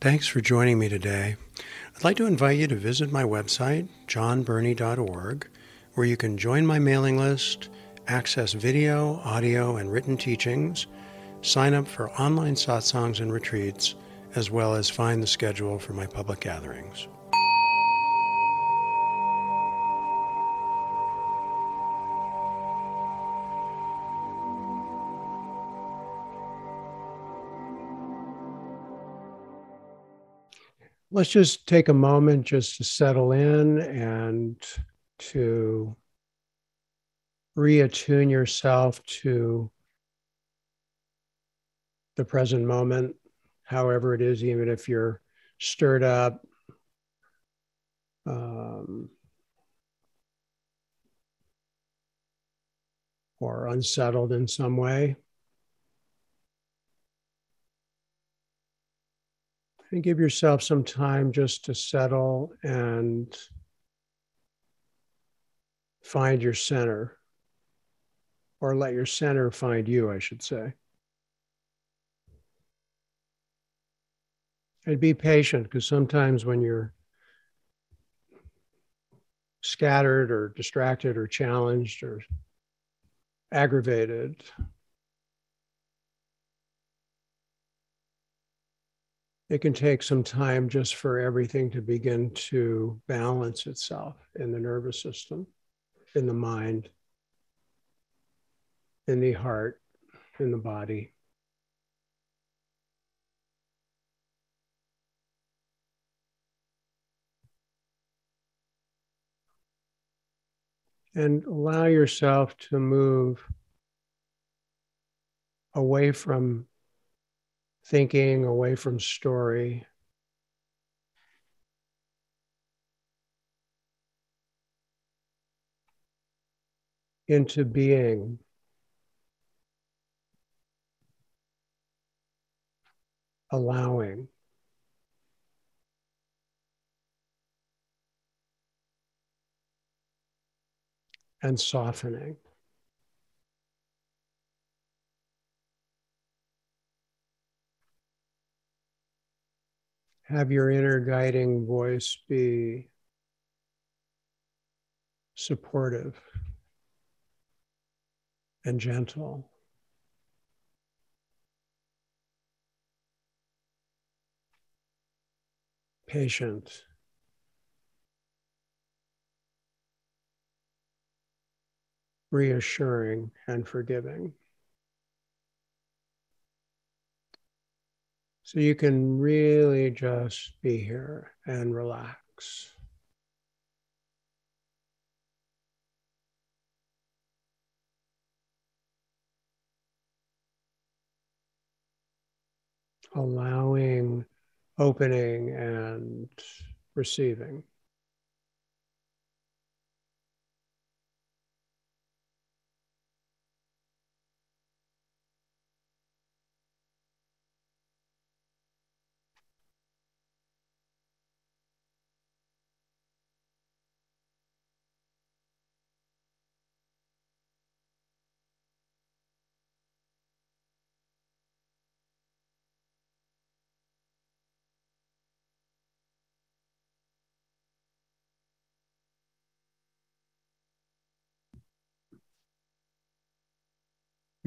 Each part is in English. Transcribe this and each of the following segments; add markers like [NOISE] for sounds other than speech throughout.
Thanks for joining me today. I'd like to invite you to visit my website, johnburney.org, where you can join my mailing list, access video, audio, and written teachings, sign up for online satsangs and retreats, as well as find the schedule for my public gatherings. Let's just take a moment just to settle in and to reattune yourself to the present moment, however it is, even if you're stirred up. Um, or unsettled in some way. And give yourself some time just to settle and find your center, or let your center find you, I should say. And be patient because sometimes when you're scattered or distracted or challenged or aggravated, it can take some time just for everything to begin to balance itself in the nervous system, in the mind, in the heart, in the body. And allow yourself to move away from thinking, away from story. Into being. Allowing. And softening. Have your inner guiding voice be supportive and gentle. Patient. Reassuring and forgiving. So you can really just be here and relax. Allowing, opening, and receiving.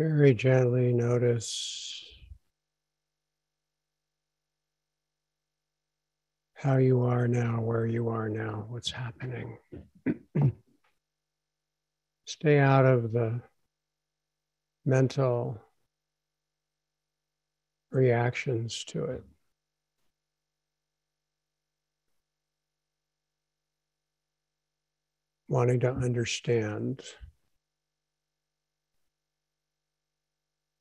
Very gently notice how you are now, where you are now, what's happening. [CLEARS THROAT] Stay out of the mental reactions to it. Wanting to understand.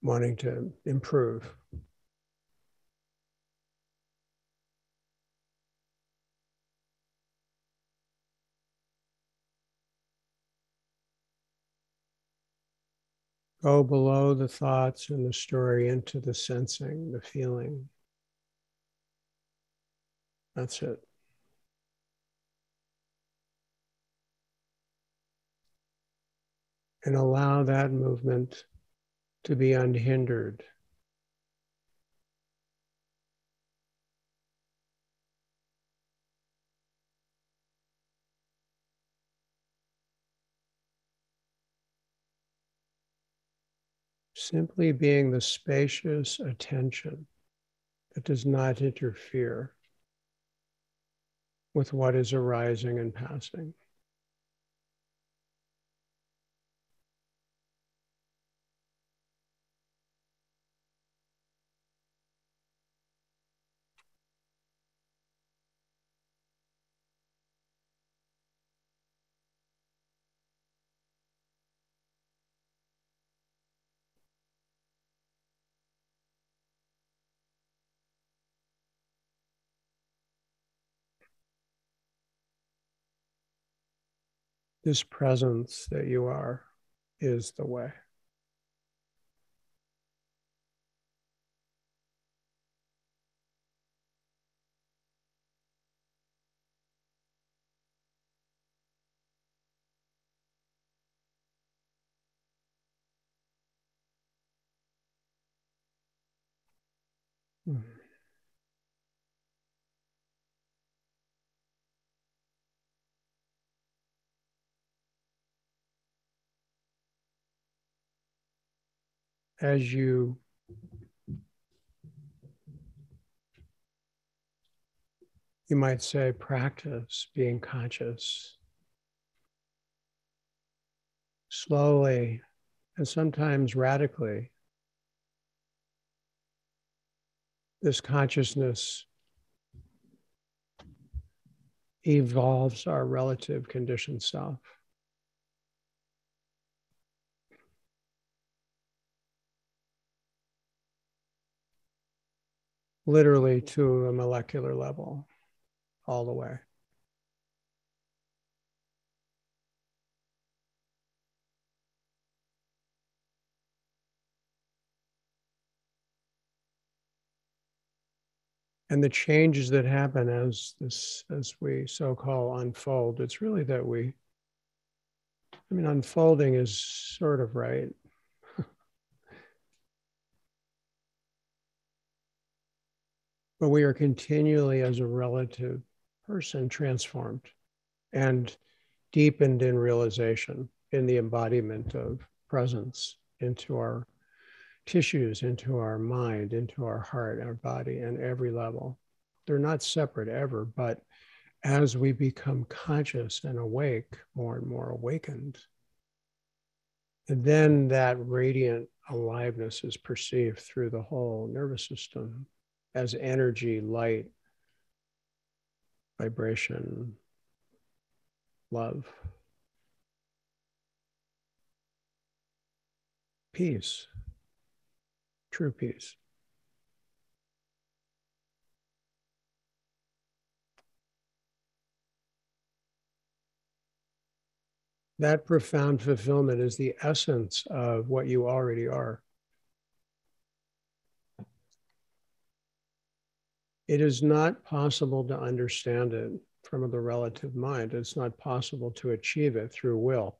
Wanting to improve. Go below the thoughts and the story into the sensing, the feeling. That's it. And allow that movement to be unhindered. Simply being the spacious attention that does not interfere with what is arising and passing. This presence that you are is the way. As you you might say practice being conscious. Slowly and sometimes radically this consciousness evolves our relative conditioned self literally to a molecular level all the way. and the changes that happen as this as we so call unfold it's really that we i mean unfolding is sort of right but we are continually, as a relative person, transformed and deepened in realization, in the embodiment of presence into our tissues, into our mind, into our heart, our body, and every level. They're not separate ever, but as we become conscious and awake, more and more awakened, and then that radiant aliveness is perceived through the whole nervous system as energy, light, vibration, love, peace, true peace. That profound fulfillment is the essence of what you already are. It is not possible to understand it from the relative mind. It's not possible to achieve it through will.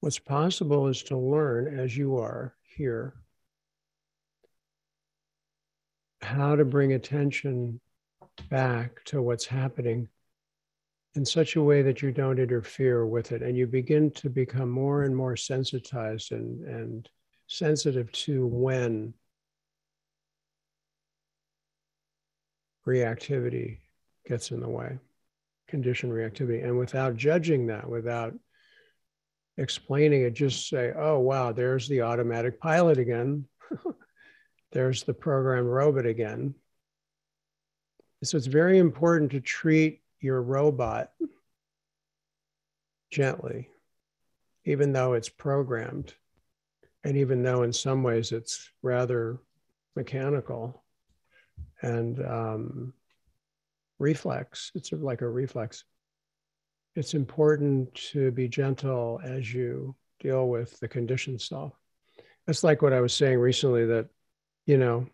What's possible is to learn as you are here how to bring attention back to what's happening in such a way that you don't interfere with it and you begin to become more and more sensitized and, and sensitive to when reactivity gets in the way, conditioned reactivity. And without judging that, without explaining it, just say, oh, wow, there's the automatic pilot again. [LAUGHS] there's the program robot again. So it's very important to treat your robot gently, even though it's programmed. And even though in some ways it's rather mechanical and um, reflex, it's like a reflex. It's important to be gentle as you deal with the conditioned self. It's like what I was saying recently that, you know,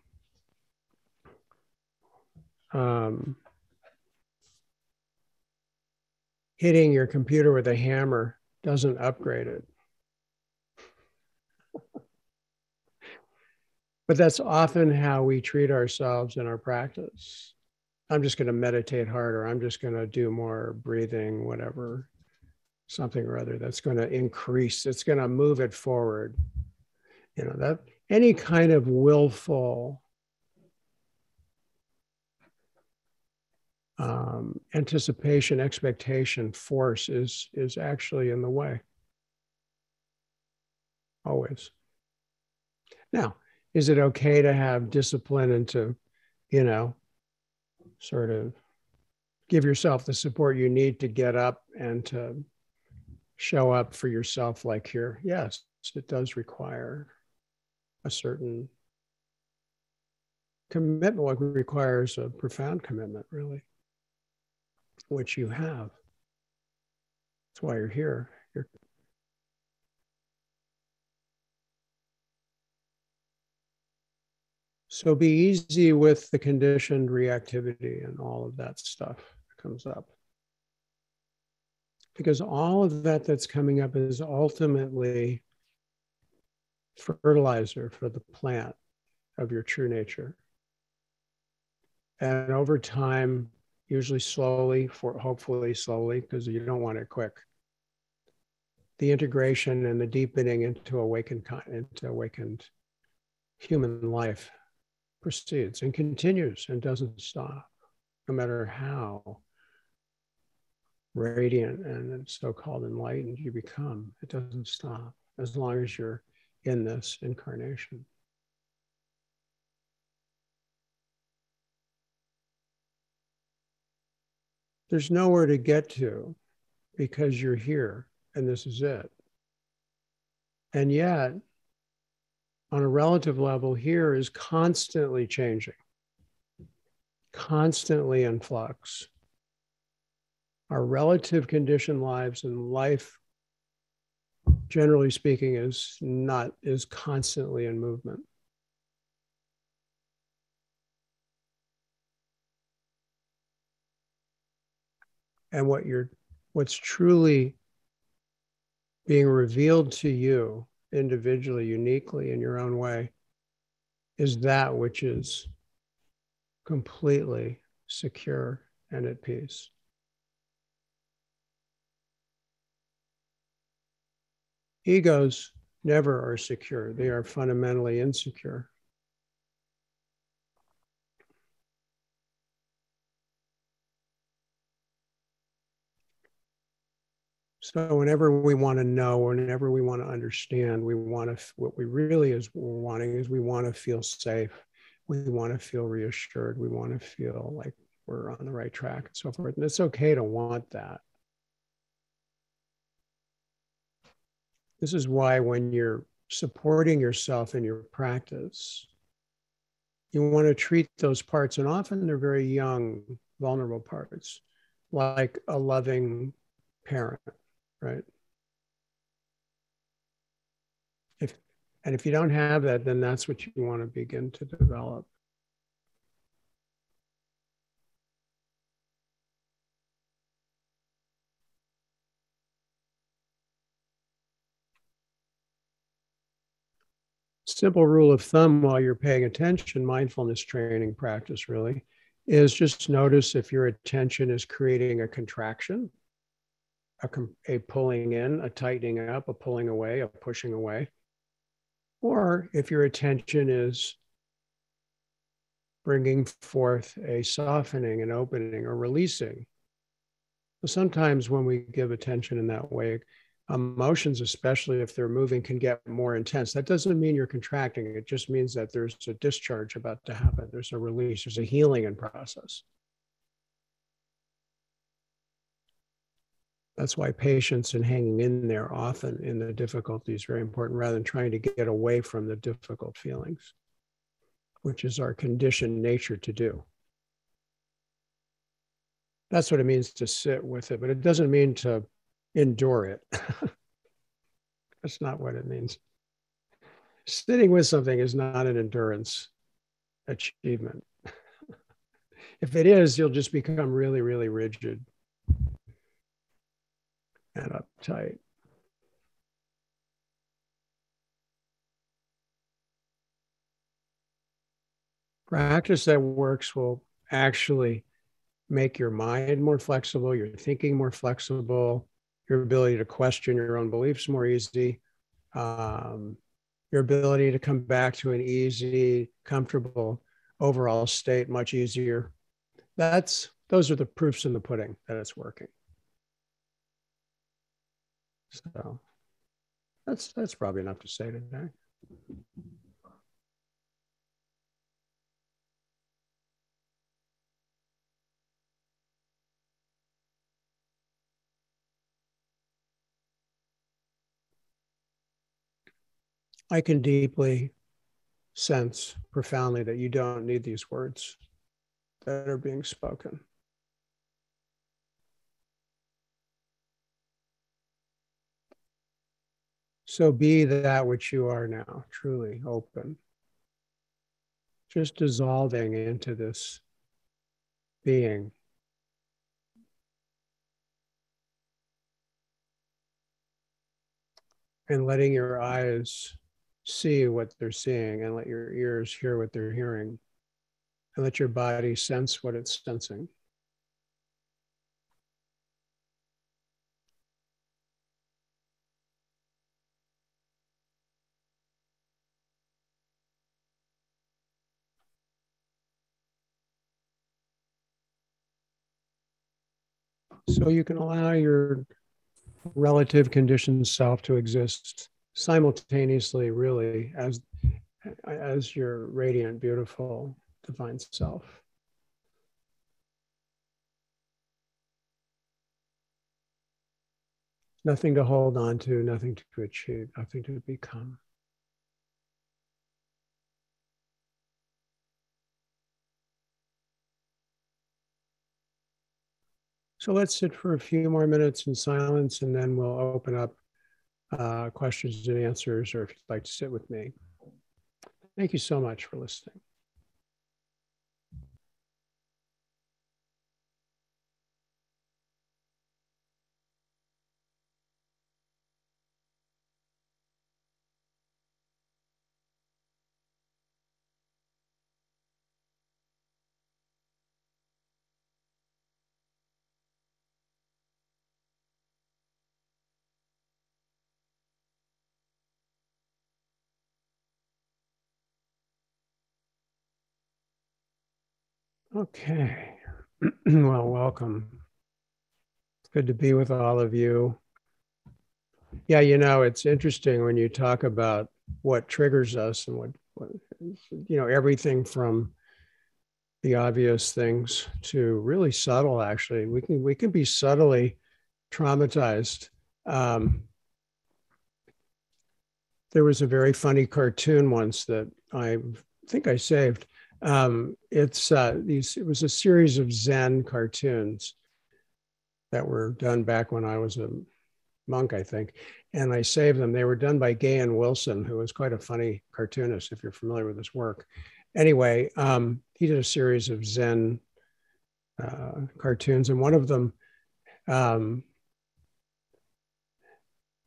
um, hitting your computer with a hammer doesn't upgrade it. but that's often how we treat ourselves in our practice. I'm just going to meditate harder. I'm just going to do more breathing, whatever, something or other that's going to increase. It's going to move it forward. You know, that any kind of willful um, anticipation, expectation, force is is actually in the way. Always. Now, is it okay to have discipline and to, you know, sort of give yourself the support you need to get up and to show up for yourself like here? Yes, it does require a certain commitment. like requires a profound commitment, really which you have. That's why you're here. You're So be easy with the conditioned reactivity and all of that stuff that comes up. Because all of that that's coming up is ultimately fertilizer for the plant of your true nature. And over time, usually slowly, for hopefully slowly, because you don't want it quick. The integration and the deepening into awakened into awakened human life proceeds and continues and doesn't stop, no matter how radiant and so-called enlightened you become. It doesn't stop as long as you're in this incarnation. There's nowhere to get to because you're here and this is it. And yet, on a relative level, here is constantly changing, constantly in flux. Our relative condition lives and life, generally speaking, is not is constantly in movement. And what you're what's truly being revealed to you individually uniquely in your own way is that which is completely secure and at peace. Egos never are secure. They are fundamentally insecure So whenever we want to know, whenever we want to understand, we want to what we really is wanting is we want to feel safe. We want to feel reassured. We want to feel like we're on the right track and so forth. And it's okay to want that. This is why when you're supporting yourself in your practice, you want to treat those parts, and often they're very young, vulnerable parts, like a loving parent right? If and if you don't have that, then that's what you want to begin to develop. Simple rule of thumb while you're paying attention, mindfulness training practice really, is just notice if your attention is creating a contraction a, a pulling in, a tightening up, a pulling away, a pushing away. Or if your attention is bringing forth a softening, an opening, or releasing. sometimes when we give attention in that way, emotions, especially if they're moving, can get more intense. That doesn't mean you're contracting, it just means that there's a discharge about to happen, there's a release, there's a healing in process. That's why patience and hanging in there often in the difficulty is very important rather than trying to get away from the difficult feelings, which is our conditioned nature to do. That's what it means to sit with it, but it doesn't mean to endure it. [LAUGHS] That's not what it means. Sitting with something is not an endurance achievement. [LAUGHS] if it is, you'll just become really, really rigid and uptight. Practice that works will actually make your mind more flexible, your thinking more flexible, your ability to question your own beliefs more easy, um, your ability to come back to an easy, comfortable overall state much easier. That's those are the proofs in the pudding that it's working. So that's that's probably enough to say today. I can deeply sense profoundly that you don't need these words that are being spoken. So be that which you are now, truly open. Just dissolving into this being. And letting your eyes see what they're seeing and let your ears hear what they're hearing and let your body sense what it's sensing. So you can allow your relative conditioned self to exist simultaneously really as as your radiant beautiful divine self. Nothing to hold on to nothing to achieve nothing to become So let's sit for a few more minutes in silence and then we'll open up uh, questions and answers, or if you'd like to sit with me. Thank you so much for listening. Okay. [CLEARS THROAT] well, welcome. It's good to be with all of you. Yeah, you know, it's interesting when you talk about what triggers us and what, what you know, everything from the obvious things to really subtle actually. We can we can be subtly traumatized. Um, there was a very funny cartoon once that I think I saved um, it's uh, these. It was a series of Zen cartoons that were done back when I was a monk, I think, and I saved them. They were done by Gahan Wilson, who was quite a funny cartoonist. If you're familiar with his work, anyway, um, he did a series of Zen uh, cartoons, and one of them, um,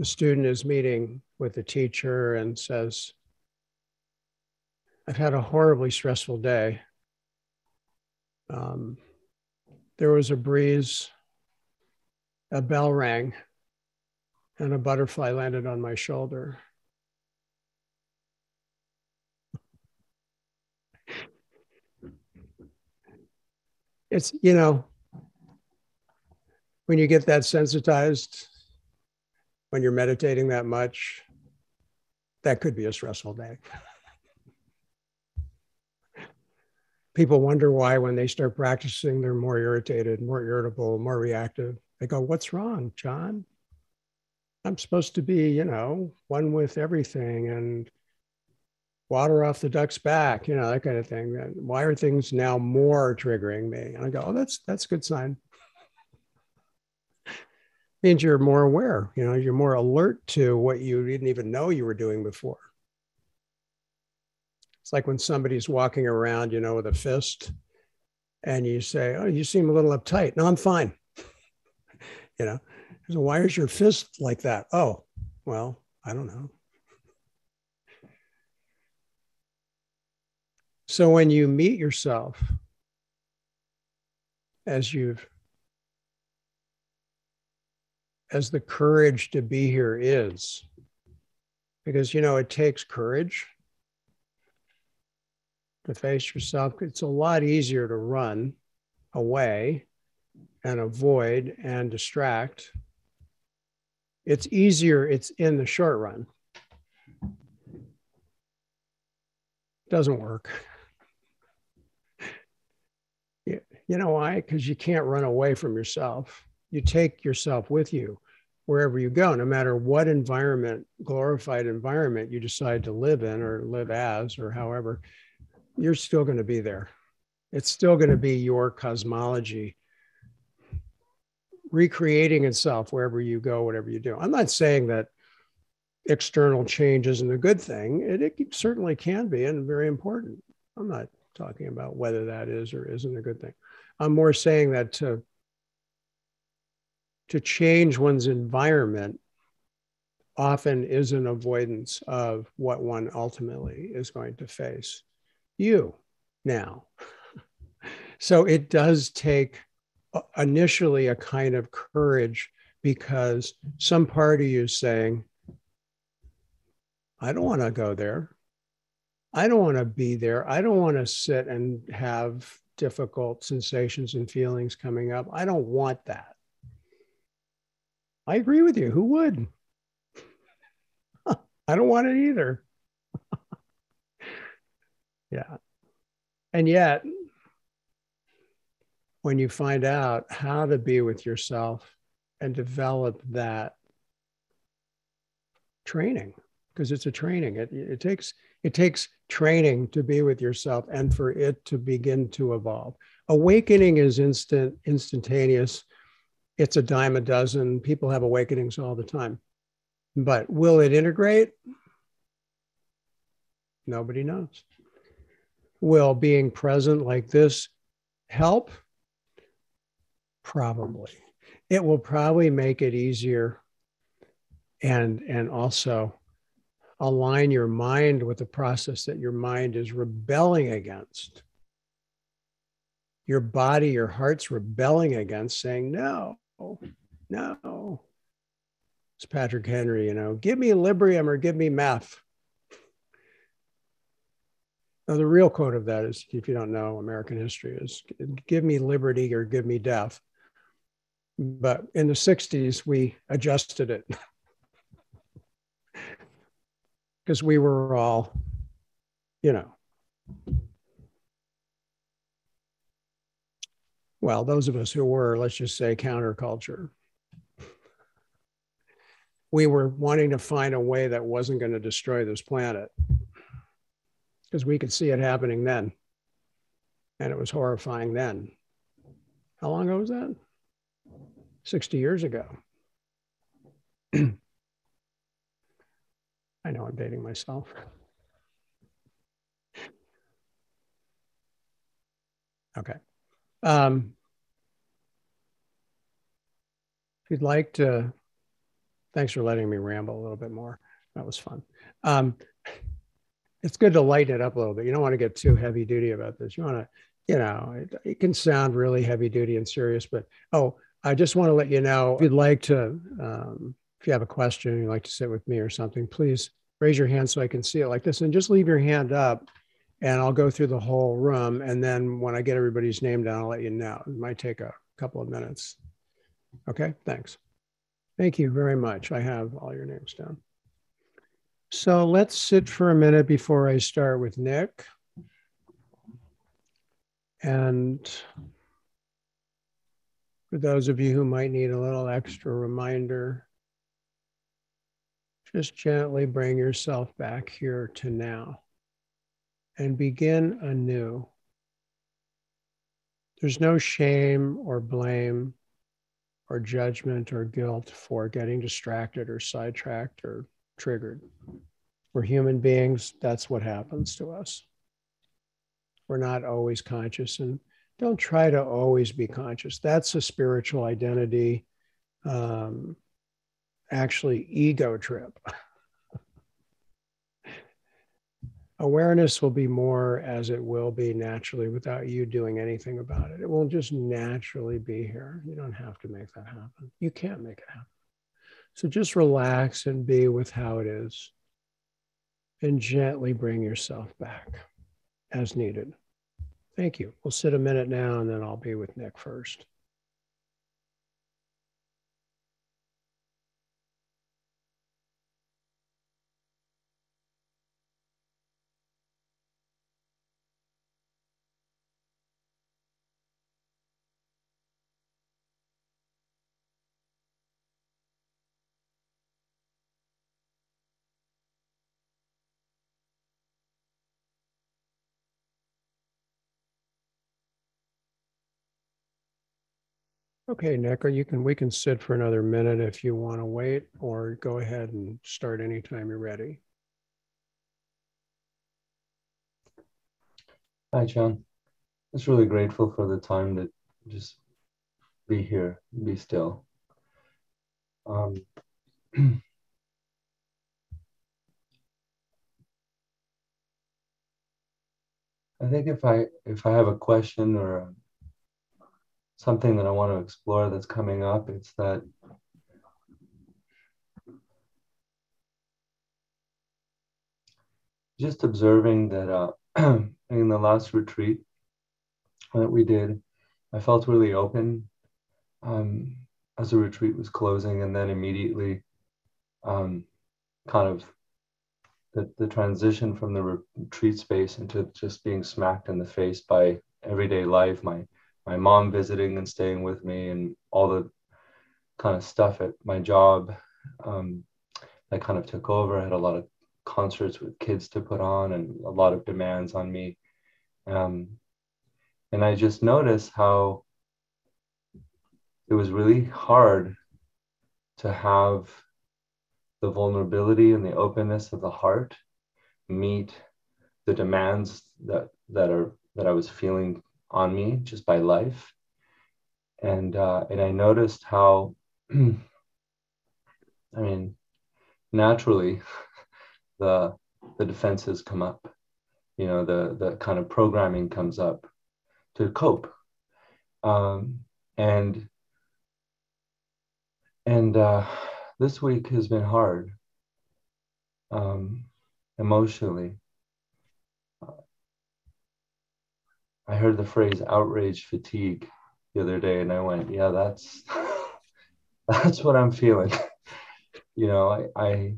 the student is meeting with the teacher and says, I've had a horribly stressful day. Um, there was a breeze, a bell rang, and a butterfly landed on my shoulder. It's, you know, when you get that sensitized, when you're meditating that much, that could be a stressful day. [LAUGHS] people wonder why when they start practicing they're more irritated more irritable more reactive. They go what's wrong john? I'm supposed to be you know one with everything and water off the duck's back you know that kind of thing why are things now more triggering me? And i go oh that's that's a good sign. Means you're more aware you know you're more alert to what you didn't even know you were doing before it's like when somebody's walking around, you know, with a fist and you say, Oh, you seem a little uptight. No, I'm fine. [LAUGHS] you know, so why is your fist like that? Oh, well, I don't know. So when you meet yourself as you've as the courage to be here is because you know it takes courage to face yourself. It's a lot easier to run away and avoid and distract. It's easier it's in the short run. Doesn't work. [LAUGHS] You know why? Because you can't run away from yourself. You take yourself with you wherever you go, no matter what environment, glorified environment you decide to live in or live as, or however, you're still going to be there. It's still going to be your cosmology recreating itself wherever you go, whatever you do. I'm not saying that external change isn't a good thing. It, it certainly can be and very important. I'm not talking about whether that is or isn't a good thing. I'm more saying that to to change one's environment often is an avoidance of what one ultimately is going to face. You now. so it does take uh, initially a kind of courage because some part of you is saying, I don't want to go there. I don't want to be there. I don't want to sit and have difficult sensations and feelings coming up. I don't want that. I agree with you. Who would? [LAUGHS] I don't want it either. Yeah. And yet, when you find out how to be with yourself and develop that training, because it's a training, it, it takes it takes training to be with yourself and for it to begin to evolve. Awakening is instant, instantaneous it's a dime a dozen. People have awakenings all the time. But will it integrate? Nobody knows. Will being present like this help? Probably. It will probably make it easier and and also align your mind with the process that your mind is rebelling against. Your body, your heart's rebelling against, saying, no, no. It's Patrick Henry, you know, give me Librium or give me meth. Now, the real quote of that is if you don't know American history, is give me liberty or give me death. But in the 60s, we adjusted it. [LAUGHS] Because we were all, you know, well, those of us who were, let's just say, counterculture, we were wanting to find a way that wasn't going to destroy this planet because we could see it happening then. And it was horrifying then. How long ago was that? 60 years ago. [CLEARS THROAT] I know I'm dating myself. [LAUGHS] Okay. Um, if you'd like to, thanks for letting me ramble a little bit more. That was fun. Um, it's good to lighten it up a little bit. You don't want to get too heavy duty about this. You want to, you know, it, it can sound really heavy duty and serious, but oh, I just want to let you know if you'd like to, um, if you have a question, you'd like to sit with me or something, please raise your hand so I can see it like this and just leave your hand up and I'll go through the whole room. And then when I get everybody's name down, I'll let you know. It might take a couple of minutes. Okay, thanks. Thank you very much. I have all your names down. So let's sit for a minute before I start with Nick. And for those of you who might need a little extra reminder, just gently bring yourself back here to now and begin anew. There's no shame or blame or judgment or guilt for getting distracted or sidetracked or triggered. We're human beings, that's what happens to us. We're not always conscious, and don't try to always be conscious. That's a spiritual identity, um, actually, ego trip. [LAUGHS] awareness will be more as it will be naturally without you doing anything about it. It will just naturally be here. You don't have to make that happen. You can't make it happen. So just relax and be with how it is and gently bring yourself back as needed. Thank you. We'll sit a minute now and then I'll be with Nick first. Okay, Nick, or you can, we can sit for another minute if you want to wait, or go ahead and start anytime you're ready. Hi, John. Just really grateful for the time to just be here, be still. Um, [CLEARS THROAT] I think if I if I have a question or something that I want to explore that's coming up. It's that just observing that uh, [CLEARS THROAT] in the last retreat that we did, I felt really open um, as the retreat was closing, and then immediately, um, kind of the, the transition from the retreat space into just being smacked in the face by everyday life, my my mom visiting and staying with me and all the kind of stuff at my job um, that kind of took over. I had a lot of concerts with kids to put on and a lot of demands on me. Um, and I just noticed how it was really hard to have the vulnerability and the openness of the heart meet the demands that that are that I was feeling on me just by life. And uh, and I noticed how, [CLEARS THROAT] I mean, naturally, [LAUGHS] the the defenses come up. You know, the the kind of programming comes up to cope. Um, and and uh, this week has been hard um, emotionally I heard the phrase outrage fatigue the other day, and I went, "Yeah, that's [LAUGHS] that's what I'm feeling." [LAUGHS] you know, I, I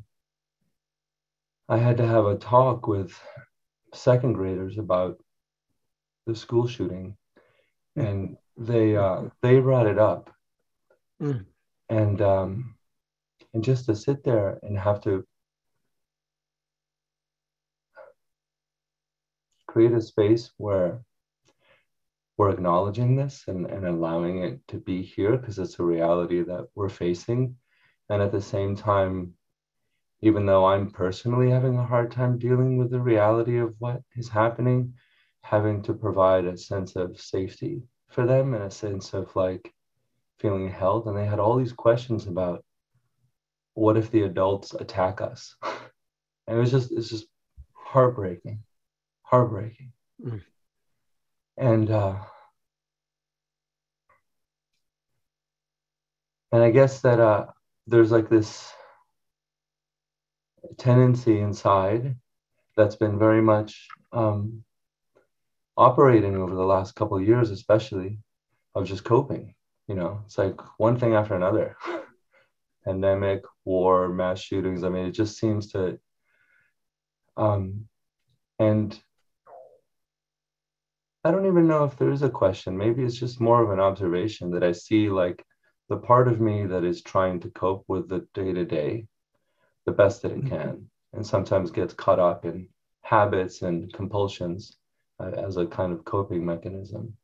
I had to have a talk with second graders about the school shooting, and they uh, they brought it up, mm. and um, and just to sit there and have to create a space where we're acknowledging this and, and allowing it to be here because it's a reality that we're facing. And at the same time, even though I'm personally having a hard time dealing with the reality of what is happening, having to provide a sense of safety for them and a sense of like feeling held. And they had all these questions about what if the adults attack us? [LAUGHS] and it was just, it's just heartbreaking, heartbreaking. Mm and uh, and I guess that uh, there's like this tendency inside that's been very much um, operating over the last couple of years, especially of just coping. You know, it's like one thing after another. [LAUGHS] Pandemic, war, mass shootings. I mean, it just seems to. Um, and I don't even know if there is a question. Maybe it's just more of an observation that I see like the part of me that is trying to cope with the day to day the best that it mm-hmm. can, and sometimes gets caught up in habits and compulsions uh, as a kind of coping mechanism.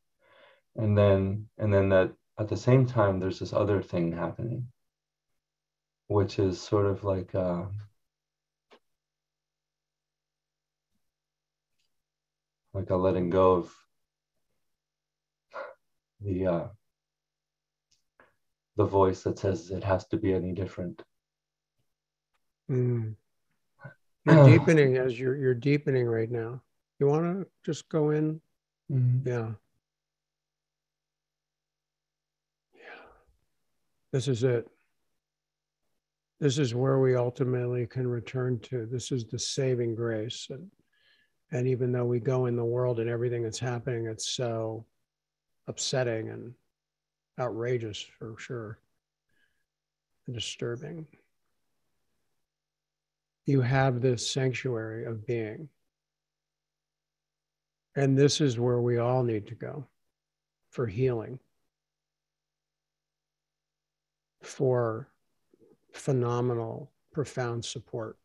And then, and then that at the same time, there's this other thing happening, which is sort of like, uh, like a letting go of the uh, the voice that says it has to be any different. Mm. You're [SIGHS] deepening as you're you're deepening right now. You want to just go in? Mhm. Yeah. Yeah. This is it. This is where we ultimately can return to. This is the saving grace. And, and even though we go in the world and everything that's happening, it's so upsetting and outrageous for sure and disturbing. You have this sanctuary of being. And this is where we all need to go for healing, for phenomenal, profound support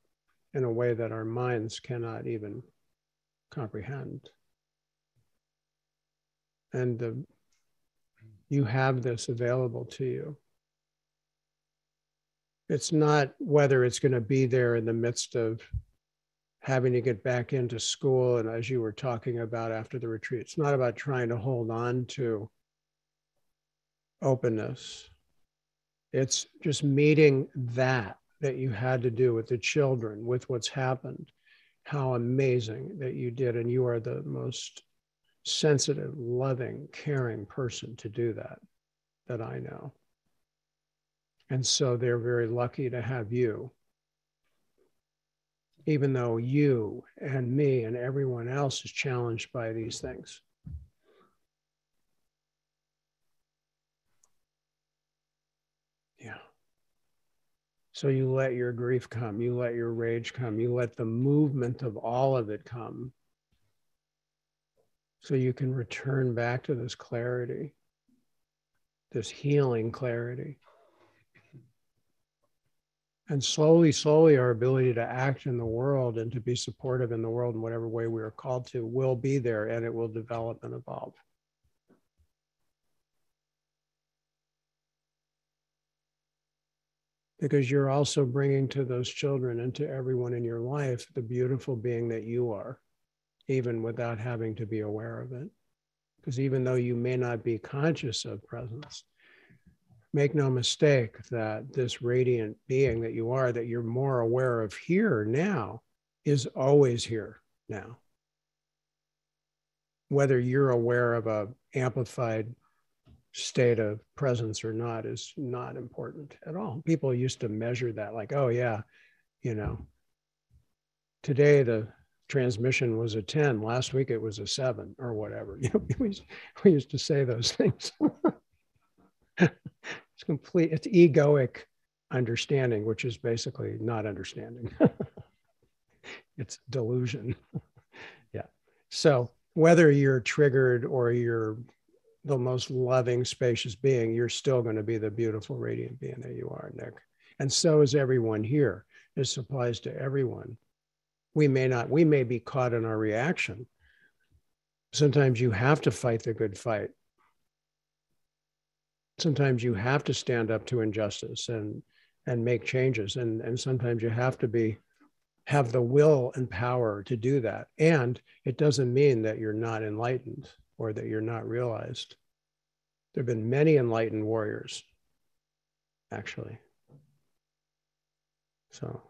in a way that our minds cannot even comprehend. And the, you have this available to you. It's not whether it's going to be there in the midst of having to get back into school. And as you were talking about after the retreat, it's not about trying to hold on to openness. It's just meeting that that you had to do with the children, with what's happened. How amazing that you did. And you are the most sensitive, loving, caring person to do that that I know. And so they're very lucky to have you even though you and me and everyone else is challenged by these things. Yeah. So you let your grief come, you let your rage come, you let the movement of all of it come. So you can return back to this clarity, this healing clarity. And slowly, slowly, our ability to act in the world and to be supportive in the world in whatever way we are called to will be there and it will develop and evolve. Because you're also bringing to those children and to everyone in your life the beautiful being that you are, even without having to be aware of it. Because even though you may not be conscious of presence, make no mistake that this radiant being that you are, that you're more aware of here now, is always here now. Whether you're aware of a amplified state of presence or not is not important at all. People used to measure that like, oh yeah, you know, today the transmission was a 10, last week it was a seven or whatever. [LAUGHS] You know, we, we used to say those things. [LAUGHS] it's complete it's egoic understanding which is basically not understanding. [LAUGHS] It's delusion. Yeah. So whether you're triggered or you're the most loving spacious being you're still going to be the beautiful radiant being that you are nick. And so is everyone here. This applies to everyone we may not we may be caught in our reaction. Sometimes you have to fight the good fight. Sometimes you have to stand up to injustice and and make changes. And and sometimes you have to be have the will and power to do that. And it doesn't mean that you're not enlightened or that you're not realized. There have been many enlightened warriors actually. So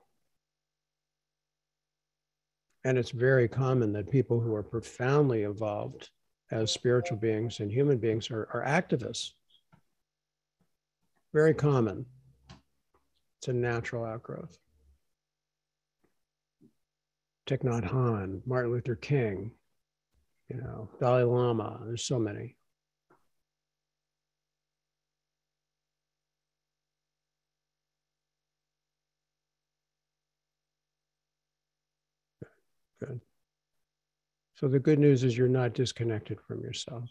and it's very common that people who are profoundly evolved as spiritual beings and human beings are, are activists very common. It's a natural outgrowth. Thich Nhat Hanh, Martin Luther King, you know, Dalai Lama, there's so many. So the good news is you're not disconnected from yourself.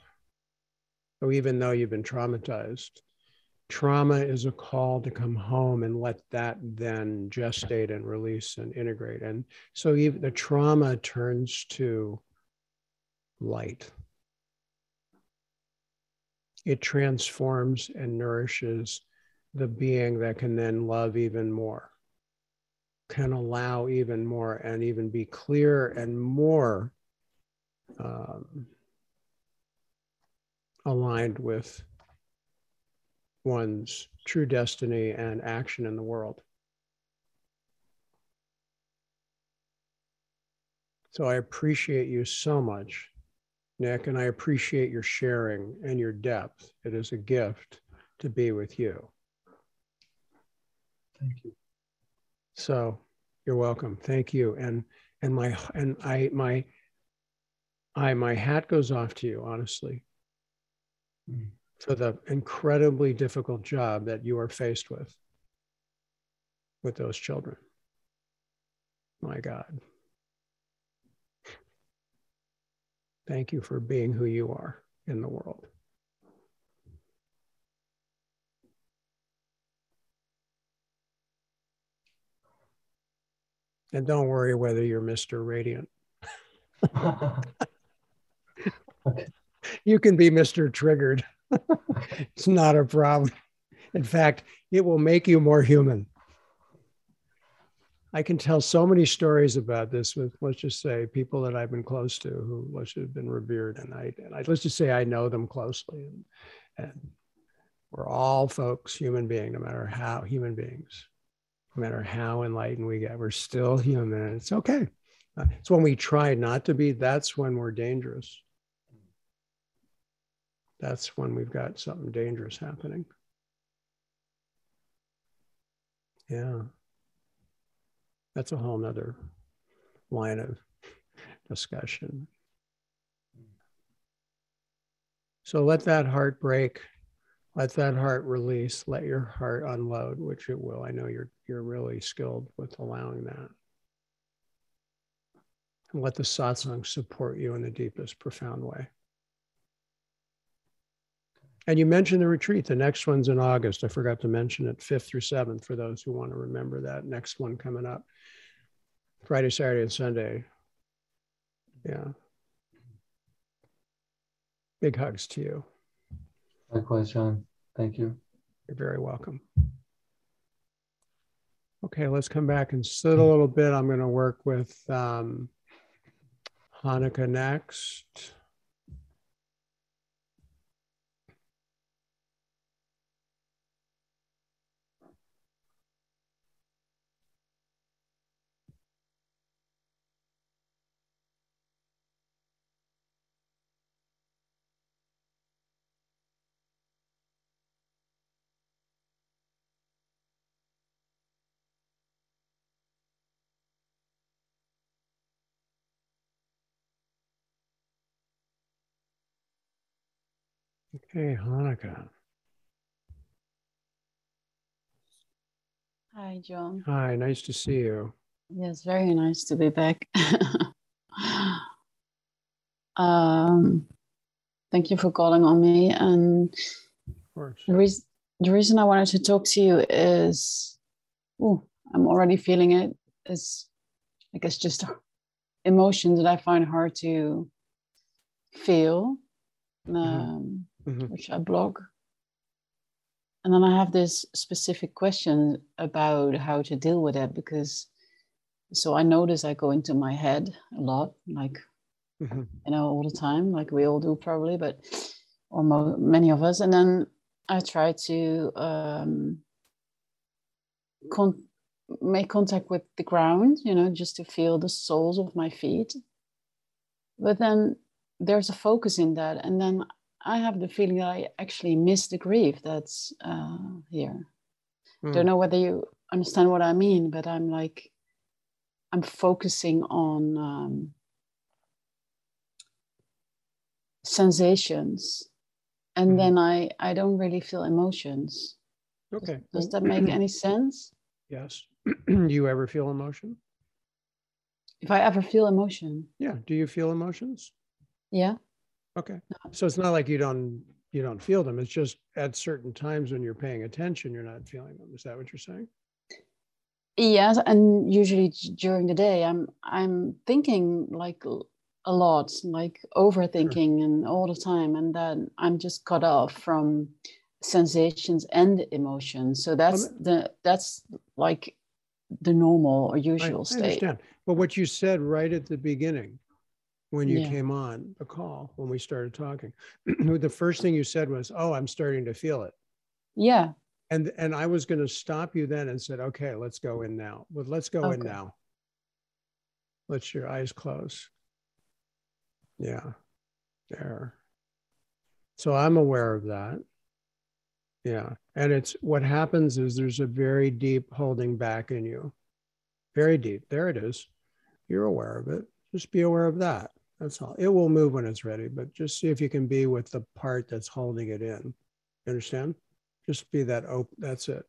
So even though you've been traumatized, trauma is a call to come home and let that then gestate and release and integrate. And so even the trauma turns to light. It transforms and nourishes the being that can then love even more, can allow even more, and even be clear and more um, aligned with one's true destiny and action in the world. So I appreciate you so much, Nick, and I appreciate your sharing and your depth. It is a gift to be with you. Thank you. So you're welcome. Thank you. And and my and I my I my hat goes off to you, honestly, mm. for the incredibly difficult job that you are faced with with those children. My God. Thank you for being who you are in the world. And don't worry whether you're Mr. Radiant. [LAUGHS] [LAUGHS] You can be Mr. Triggered. [LAUGHS] it's not a problem. In fact, it will make you more human. I can tell so many stories about this with, let's just say, people that I've been close to who let's have been revered, and I, and I let's just say I know them closely, and, and we're all folks, human being, no matter how human beings, no matter how enlightened we get, we're still human, and it's okay. Uh, it's when we try not to be, that's when we're dangerous. That's when we've got something dangerous happening. Yeah that's a whole nother line of discussion. So let that heart break, let that heart release, let your heart unload, which it will. I know you're you're really skilled with allowing that. And let the satsang support you in the deepest, profound way. And you mentioned the retreat. The next one's in August. I forgot to mention it, 5th through 7th, for those who want to remember that next one coming up. Friday, Saturday, and Sunday. Yeah. Big hugs to you. Likewise, John. Thank you. You're very welcome. Okay, let's come back and sit a little bit. I'm going to work with um, Hanneke next. Okay, Hanneke. Hi, John. Hi, nice to see you. Yes, very nice to be back. [LAUGHS] um, thank you for calling on me. And the, re- the reason I wanted to talk to you is, oh, I'm already feeling it. Is I guess just emotions that I find hard to feel. Mm-hmm. Um, mm-hmm. which I blog. And then I have this specific question about how to deal with it because so I notice I go into my head a lot, like mm-hmm. you know, all the time, like we all do probably, but or mo- many of us. And then I try to um, con- make contact with the ground, you know, just to feel the soles of my feet. But then there's a focus in that, and then I have the feeling that I actually miss the grief that's uh, here. Mm. Don't know whether you understand what I mean, but I'm like, I'm focusing on um, sensations, and mm. then I I don't really feel emotions. Okay. Does, does that make [CLEARS THROAT] any sense? Yes. [CLEARS THROAT] do you ever feel emotion? If I ever feel emotion. Yeah. Do you feel emotions? Yeah. Okay. So it's not like you don't you don't feel them. It's just at certain times when you're paying attention, you're not feeling them. Is that what you're saying? Yes, and usually during the day, I'm I'm thinking like a lot, like overthinking sure. and all the time, and then I'm just cut off from sensations and emotions. So that's um, the that's like the normal or usual I, state. I understand. But what you said right at the beginning when you yeah. came on the call when we started talking. [CLEARS THROAT] the first thing you said was, "Oh, I'm starting to feel it." Yeah. And and I was going to stop you then and said, "Okay, let's go in now. But let's go okay. in now." Let your eyes close. Yeah, there. So I'm aware of that. Yeah. And it's what happens is there's a very deep holding back in you. Very deep. There it is. You're aware of it. Just be aware of that. That's all. It will move when it's ready, but just see if you can be with the part that's holding it in. You understand? Just be that open. That's it.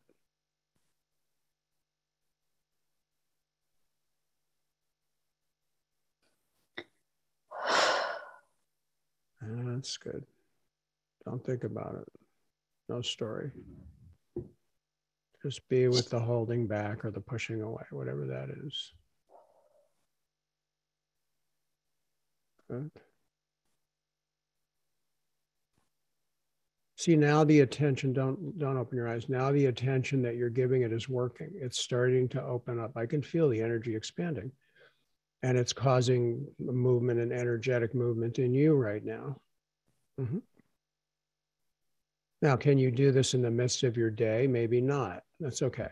That's good. Don't think about it. No story. Just be with the holding back or the pushing away, whatever that is. Good. See now the attention, don't don't open your eyes. Now the attention that you're giving it is working. It's starting to open up. I can feel the energy expanding. And it's causing movement and energetic movement in you right now. Mm-hmm. Now, can you do this in the midst of your day? Maybe not. That's okay.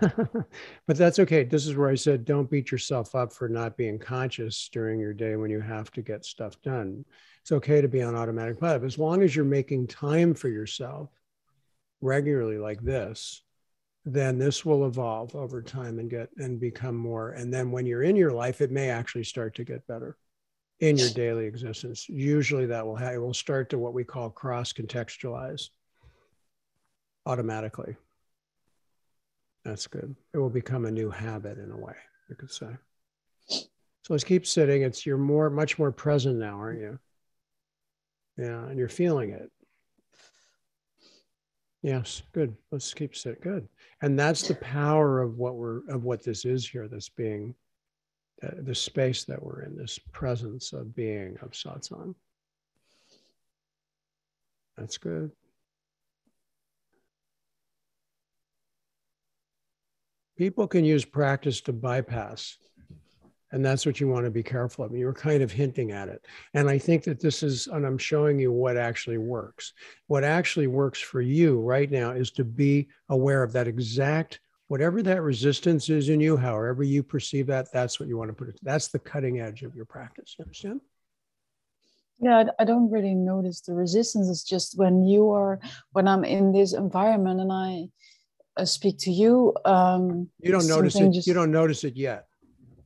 But that's okay. This is where I said don't beat yourself up for not being conscious during your day when you have to get stuff done. It's okay to be on automatic pilot. As long as you're making time for yourself regularly like this, then this will evolve over time and get and become more. And then when you're in your life, it may actually start to get better in your daily existence. Usually that will it will start to what we call cross contextualize automatically. That's good. It will become a new habit in a way, you could say. So let's keep sitting. It's you're more, much more present now, aren't you? Yeah, and you're feeling it. Yes, good. Let's keep sitting. Good. And that's the power of what we're of what this is here, this being uh, the space that we're in, this presence of being of satsang. That's good. People can use practice to bypass, and that's what you want to be careful of. You were kind of hinting at it. And I think that this is, and I'm showing you what actually works. What actually works for you right now is to be aware of that exact whatever that resistance is in you, however you perceive that, that's what you want to put it. That's the cutting edge of your practice. You understand? Yeah, I don't really notice the resistance. It's just when you are, when I'm in this environment and I speak to you. Um, you don't notice it. Just... You don't notice it yet.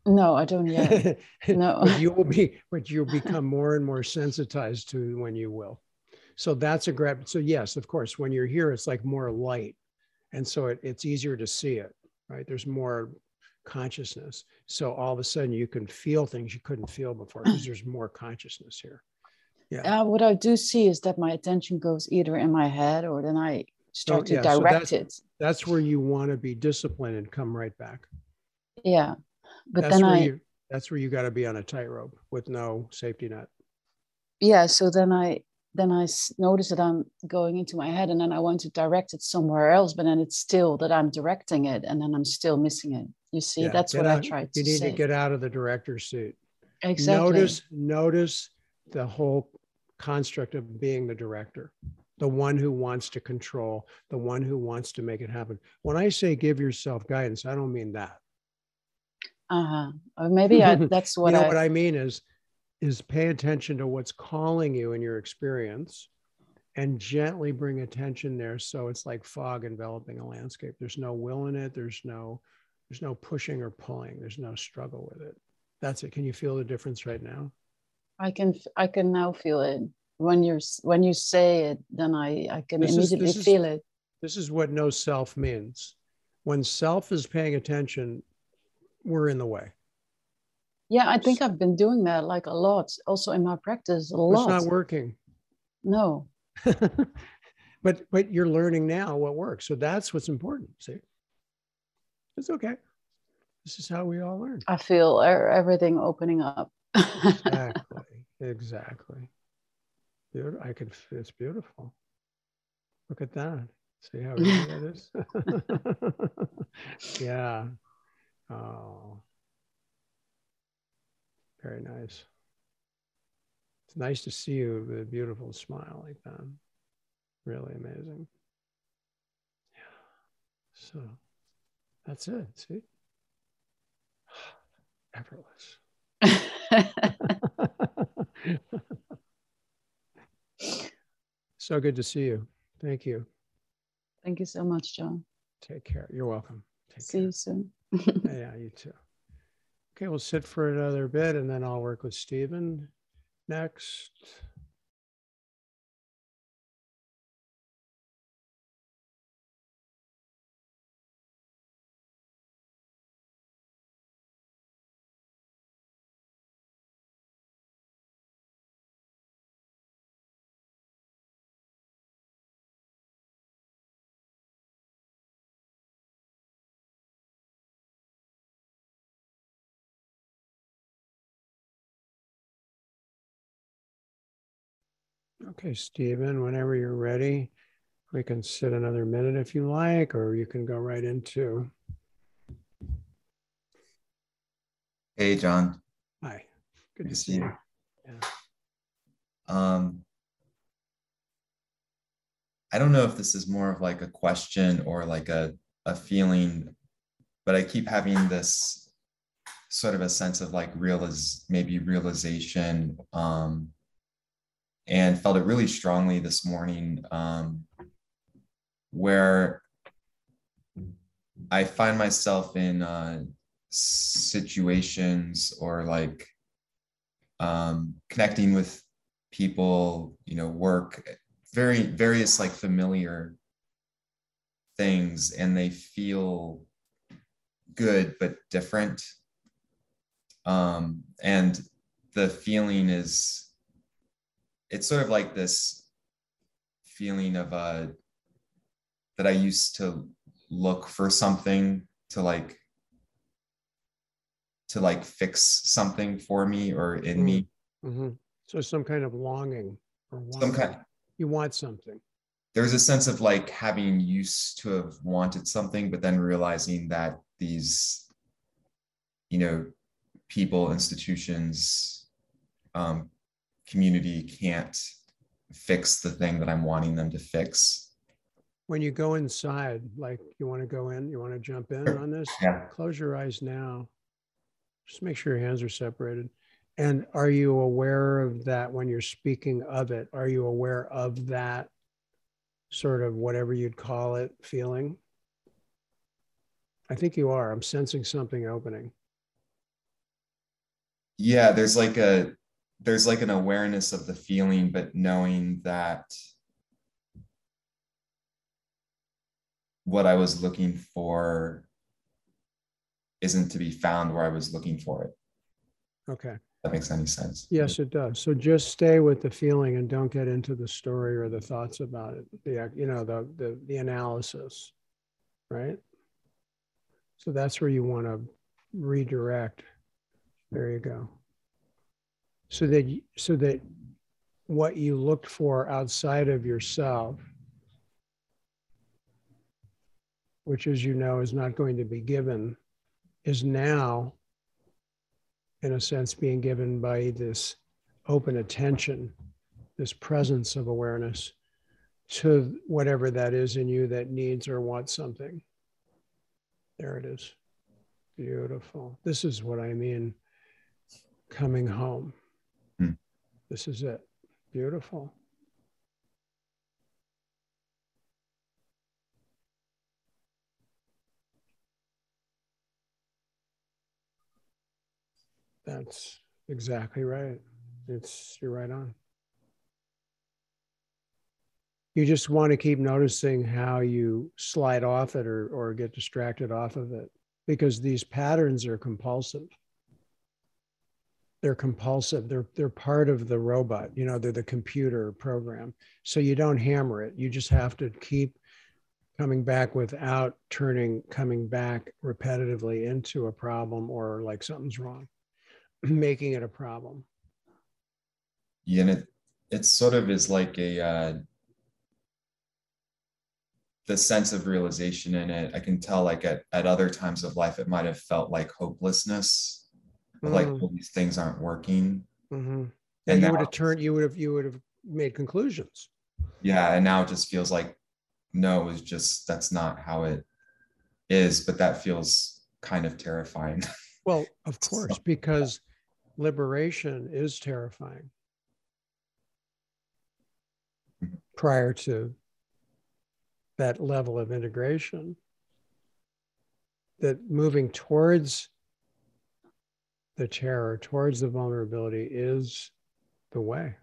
No, I don't yet. [LAUGHS] no, but you will be, but you'll [LAUGHS] become more and more sensitized to when you will. So that's a great. So yes, of course, when you're here, it's like more light and so it, it's easier to see it right there's more consciousness so all of a sudden you can feel things you couldn't feel before because there's more consciousness here yeah uh, what i do see is that my attention goes either in my head or then i start oh, to yeah, direct so that's, it that's where you want to be disciplined and come right back yeah but that's then i you, that's where you got to be on a tightrope with no safety net yeah so then i then I notice that I'm going into my head and then I want to direct it somewhere else, but then it's still that I'm directing it and then I'm still missing it. You see, yeah, that's what out, I tried to You need say. to get out of the director's seat. Exactly. Notice, notice the whole construct of being the director, the one who wants to control, the one who wants to make it happen. When I say give yourself guidance, I don't mean that. Uh-huh. Or maybe I, [LAUGHS] that's what you know I, what I mean is is pay attention to what's calling you in your experience and gently bring attention there so it's like fog enveloping a landscape. There's no will in it. There's no there's no pushing or pulling. There's no struggle with it. That's it. Can you feel the difference right now? I can i can now feel it when you're when you say it then i i can this immediately is, feel is, it this is what no self means when self is paying attention we're in the way yeah, I think I've been doing that like a lot, also in my practice a lot. It's not working. No. [LAUGHS] but but you're learning now what works. So that's what's important. See, it's okay. This is how we all learn. I feel everything opening up. [LAUGHS] exactly. Exactly. I can. It's beautiful. Look at that. See how easy that is. [LAUGHS] [LAUGHS] yeah. Oh. Very nice. It's nice to see you with a beautiful smile like that. Really amazing. Yeah. So that's it. See? [SIGHS] effortless. [LAUGHS] so good to see you. Thank you. Thank you so much, John. Take care. You're welcome. Take see care. you soon. [LAUGHS] [LAUGHS] yeah, you too. Okay, we'll sit for another bit and then I'll work with Stephen next. Okay, Stephen, whenever you're ready, we can sit another minute if you like, or you can go right into. Hey, John. Hi. Good, Good to see you. you. Yeah. Um, I don't know if this is more of like a question or like a, a feeling, but I keep having this sort of a sense of like realize maybe realization um, and felt it really strongly this morning um, where I find myself in uh, situations or like um, connecting with people, you know, work, very various like familiar things, and they feel good but different. Um, and the feeling is it's sort of like this feeling of uh that I used to look for something to like to like fix something for me or in mm-hmm. me. Mm-hmm. So some kind of longing or some kind. You want something. There's a sense of like having used to have wanted something, but then realizing that these, you know, people, institutions, um, community can't fix the thing that I'm wanting them to fix. When you go inside, like you want to go in, you want to jump in on this, yeah. close your eyes now. Just make sure your hands are separated. And are you aware of that when you're speaking of it? Are you aware of that sort of whatever you'd call it feeling? I think you are. I'm sensing something opening. Yeah, there's like a there's like an awareness of the feeling, but knowing that what I was looking for isn't to be found where I was looking for it. Okay. That makes any sense. Yes, it does. So just stay with the feeling and don't get into the story or the thoughts about it. The you know the the, the analysis, right? So that's where you want to redirect. There you go so that so that what you looked for outside of yourself which as you know is not going to be given is now in a sense being given by this open attention this presence of awareness to whatever that is in you that needs or wants something. There it is. Beautiful. This is what i mean coming home this is it. Beautiful. That's exactly right. It's you're right on. You just want to keep noticing how you slide off it or, or get distracted off of it because these patterns are compulsive they're compulsive. They're they're part of the robot you know they're the computer program. So you don't hammer it. You just have to keep coming back without turning coming back repetitively into a problem or like something's wrong [CLEARS THROAT] making it a problem. Yeah and it it sort of is like a uh the sense of realization in it. I can tell like at, at other times of life it might have felt like hopelessness mm. like well, these things aren't working. Mm-hmm. And, and you would have turned, you would have, you would have made conclusions. Yeah, and now it just feels like no, it's just that's not how it is. But that feels kind of terrifying. [LAUGHS] well, of course, so, because liberation is terrifying. Mm-hmm. Prior to that level of integration, that moving towards the terror, towards the vulnerability is the way.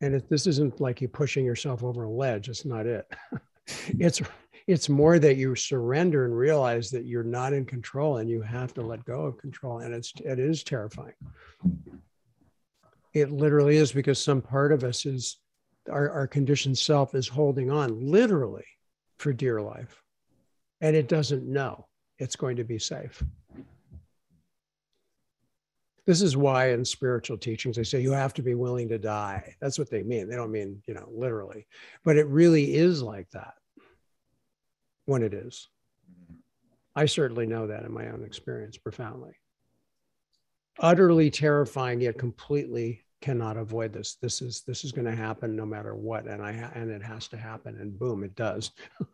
And it, this isn't like you pushing yourself over a ledge. It's not it. [LAUGHS] it's it's more that you surrender and realize that you're not in control and you have to let go of control. And it's it is terrifying. It literally is because some part of us is our, our conditioned self is holding on literally for dear life. And it doesn't know it's going to be safe. This is why in spiritual teachings they say you have to be willing to die. That's what they mean. They don't mean, you know, literally, but it really is like that when it is. Mm-hmm. I certainly know that in my own experience profoundly. Utterly terrifying, yet completely cannot avoid this. This is this is going to happen no matter what, and I and it has to happen, and boom, it does. [LAUGHS]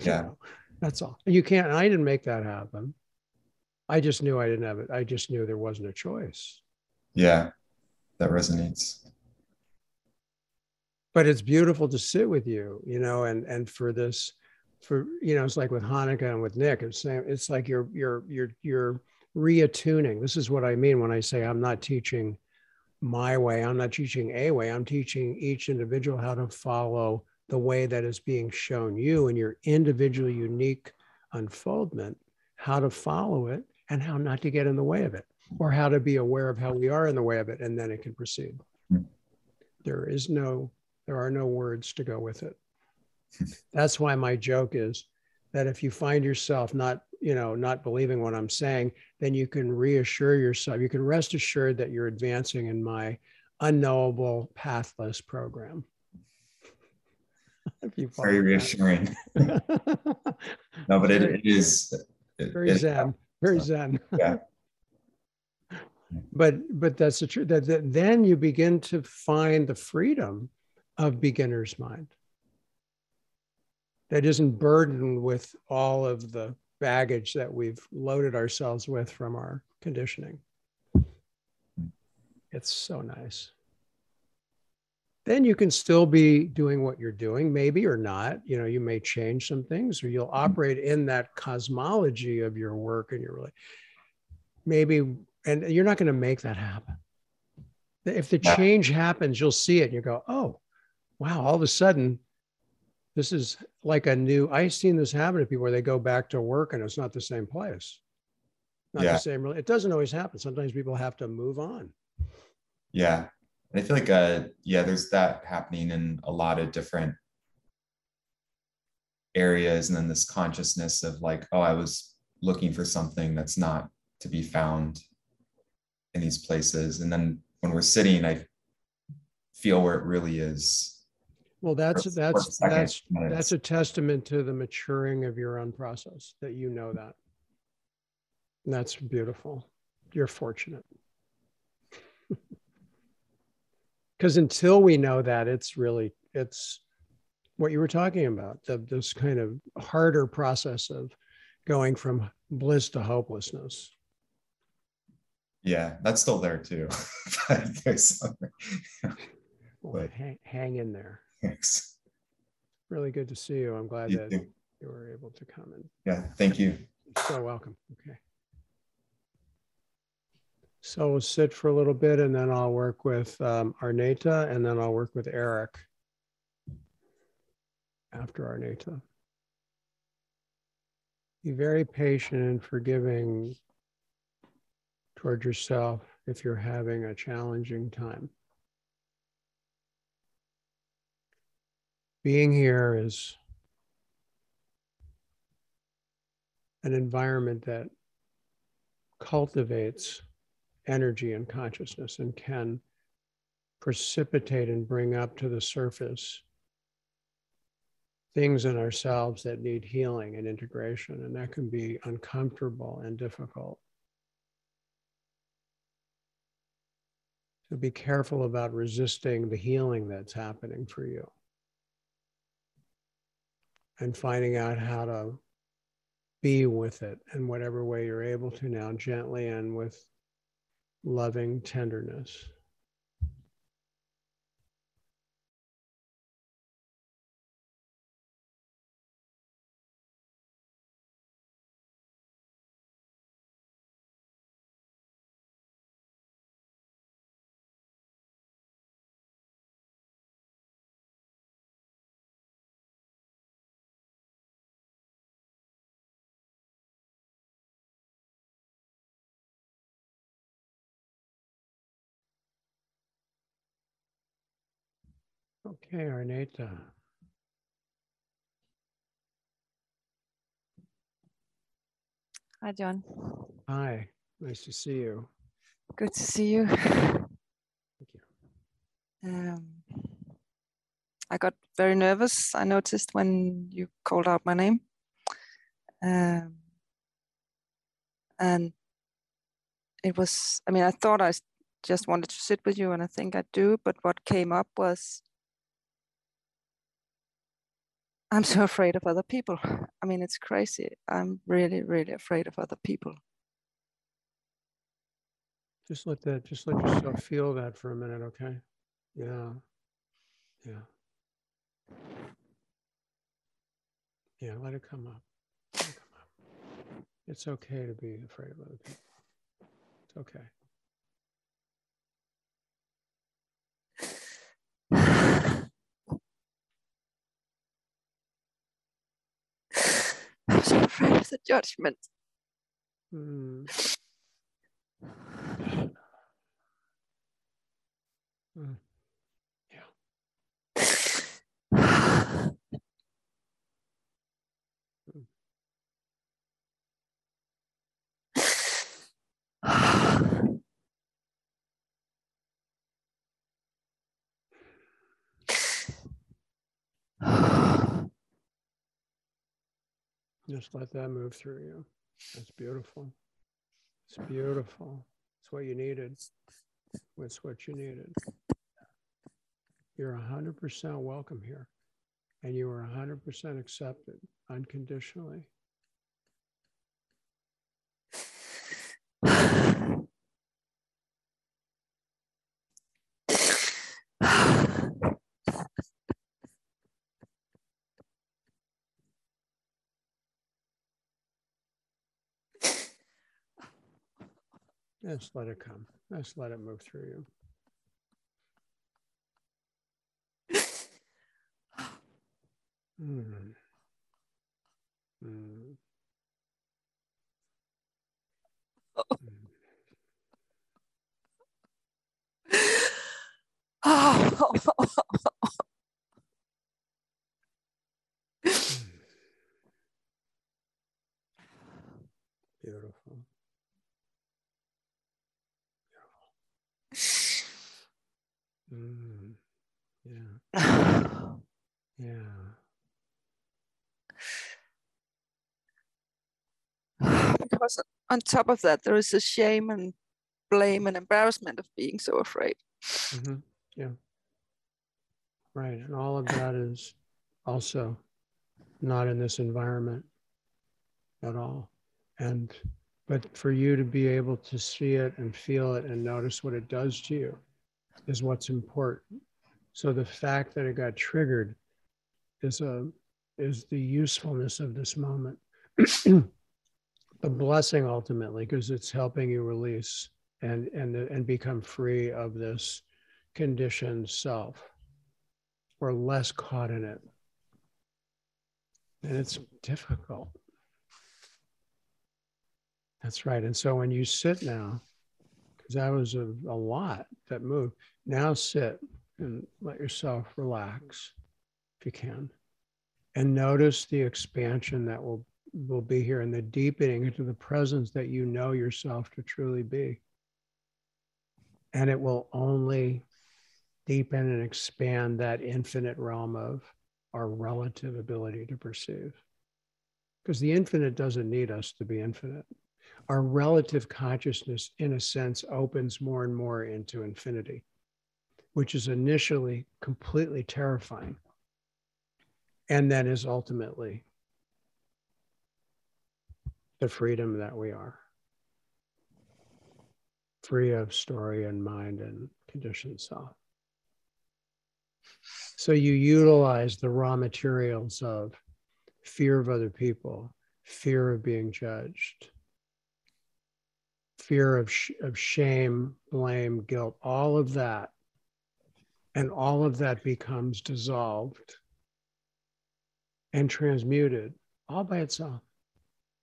yeah, know, that's all. You can't. I didn't make that happen. I just knew I didn't have it. I just knew there wasn't a choice. Yeah, that resonates. But it's beautiful to sit with you, you know, and and for this, for you know, it's like with Hanneke and with Nick. It's same. It's like you're you're you're you're reattuning. This is what I mean when I say I'm not teaching my way. I'm not teaching a way. I'm teaching each individual how to follow the way that is being shown you and your individual unique unfoldment, how to follow it and how not to get in the way of it, or how to be aware of how we are in the way of it, and then it can proceed. Hmm. There is no, there are no words to go with it. [LAUGHS] That's why my joke is that if you find yourself not, you know, not believing what I'm saying, then you can reassure yourself, you can rest assured that you're advancing in my unknowable, pathless program. [LAUGHS] Very reassuring. [LAUGHS] no, but it, it is it, very zen very zen. [LAUGHS] yeah. But but that's the truth that, that then you begin to find the freedom of beginner's mind. That isn't burdened with all of the baggage that we've loaded ourselves with from our conditioning. It's so nice then you can still be doing what you're doing, maybe or not. You know, you may change some things, or you'll mm-hmm. operate in that cosmology of your work and your really maybe, and you're not going to make that happen. If the change happens, you'll see it and you go, oh, wow, all of a sudden, this is like a new. I've seen this happen to people where they go back to work and it's not the same place. Not yeah. the same. It doesn't always happen. Sometimes people have to move on. Yeah. And I feel like, uh, yeah, there's that happening in a lot of different areas. And then this consciousness of like, oh, I was looking for something that's not to be found in these places. And then when we're sitting, I feel where it really is. Well, that's for, that's for that's that's a testament to the maturing of your own process that you know that. And that's beautiful. You're fortunate because until we know that it's really it's what you were talking about the, this kind of harder process of going from bliss to hopelessness. Yeah that's still there too. [LAUGHS] There's [LAUGHS] well, hang, hang, in there. Thanks. Really good to see you. I'm glad you that too. you were able to come in yeah thank you. You're so welcome. Okay so we'll sit for a little bit and then I'll work with um, Arneta and then I'll work with Eric after Arneta. Be very patient and forgiving toward yourself if you're having a challenging time. Being here is an environment that cultivates energy and consciousness and can precipitate and bring up to the surface things in ourselves that need healing and integration. And that can be uncomfortable and difficult. So be careful about resisting the healing that's happening for you. And finding out how to be with it in whatever way you're able to now, gently and with loving tenderness. Okay, Arneta. Hi, John. Hi, nice to see you. Good to see you. Thank you. Um, I got very nervous. I noticed when you called out my name. Um, and it was, I mean, I thought I just wanted to sit with you, and I think I do, but what came up was I'm so afraid of other people. I mean, it's crazy. I'm really, really afraid of other people. Just let that, just let yourself feel that for a minute, okay? Yeah. Yeah. Yeah, let it come up. It come up. It's okay to be afraid of other people. It's okay. So afraid of the judgment. Mm. [SIGHS] Mm. Just let that move through you. That's beautiful. It's beautiful. It's what you needed. It's what you needed. You're 100% welcome here. And you are 100% accepted unconditionally. Just let it come. Just let it move through you. Mm. Mm. [SIGHS] Yeah. [SIGHS] Because on top of that, there is a shame and blame and embarrassment of being so afraid. Mm-hmm. Yeah. Right. And all of that [SIGHS] is also not in this environment at all. And, but for you to be able to see it and feel it and notice what it does to you is what's important. So the fact that it got triggered is a is the usefulness of this moment. [CLEARS THROAT] the blessing ultimately because it's helping you release and and and become free of this conditioned self. Or less caught in it. And it's difficult. That's right. And so when you sit now because that was a, a lot that moved. Now sit and let yourself relax if you can and notice the expansion that will will be here and the deepening into the presence that you know yourself to truly be. And it will only deepen and expand that infinite realm of our relative ability to perceive. Because the infinite doesn't need us to be infinite. Our relative consciousness, in a sense, opens more and more into infinity, which is initially completely terrifying and then is ultimately the freedom that we are, free of story and mind and conditioned self. So you utilize the raw materials of fear of other people, fear of being judged, fear of, sh- of shame, blame, guilt, all of that. And all of that becomes dissolved and transmuted all by itself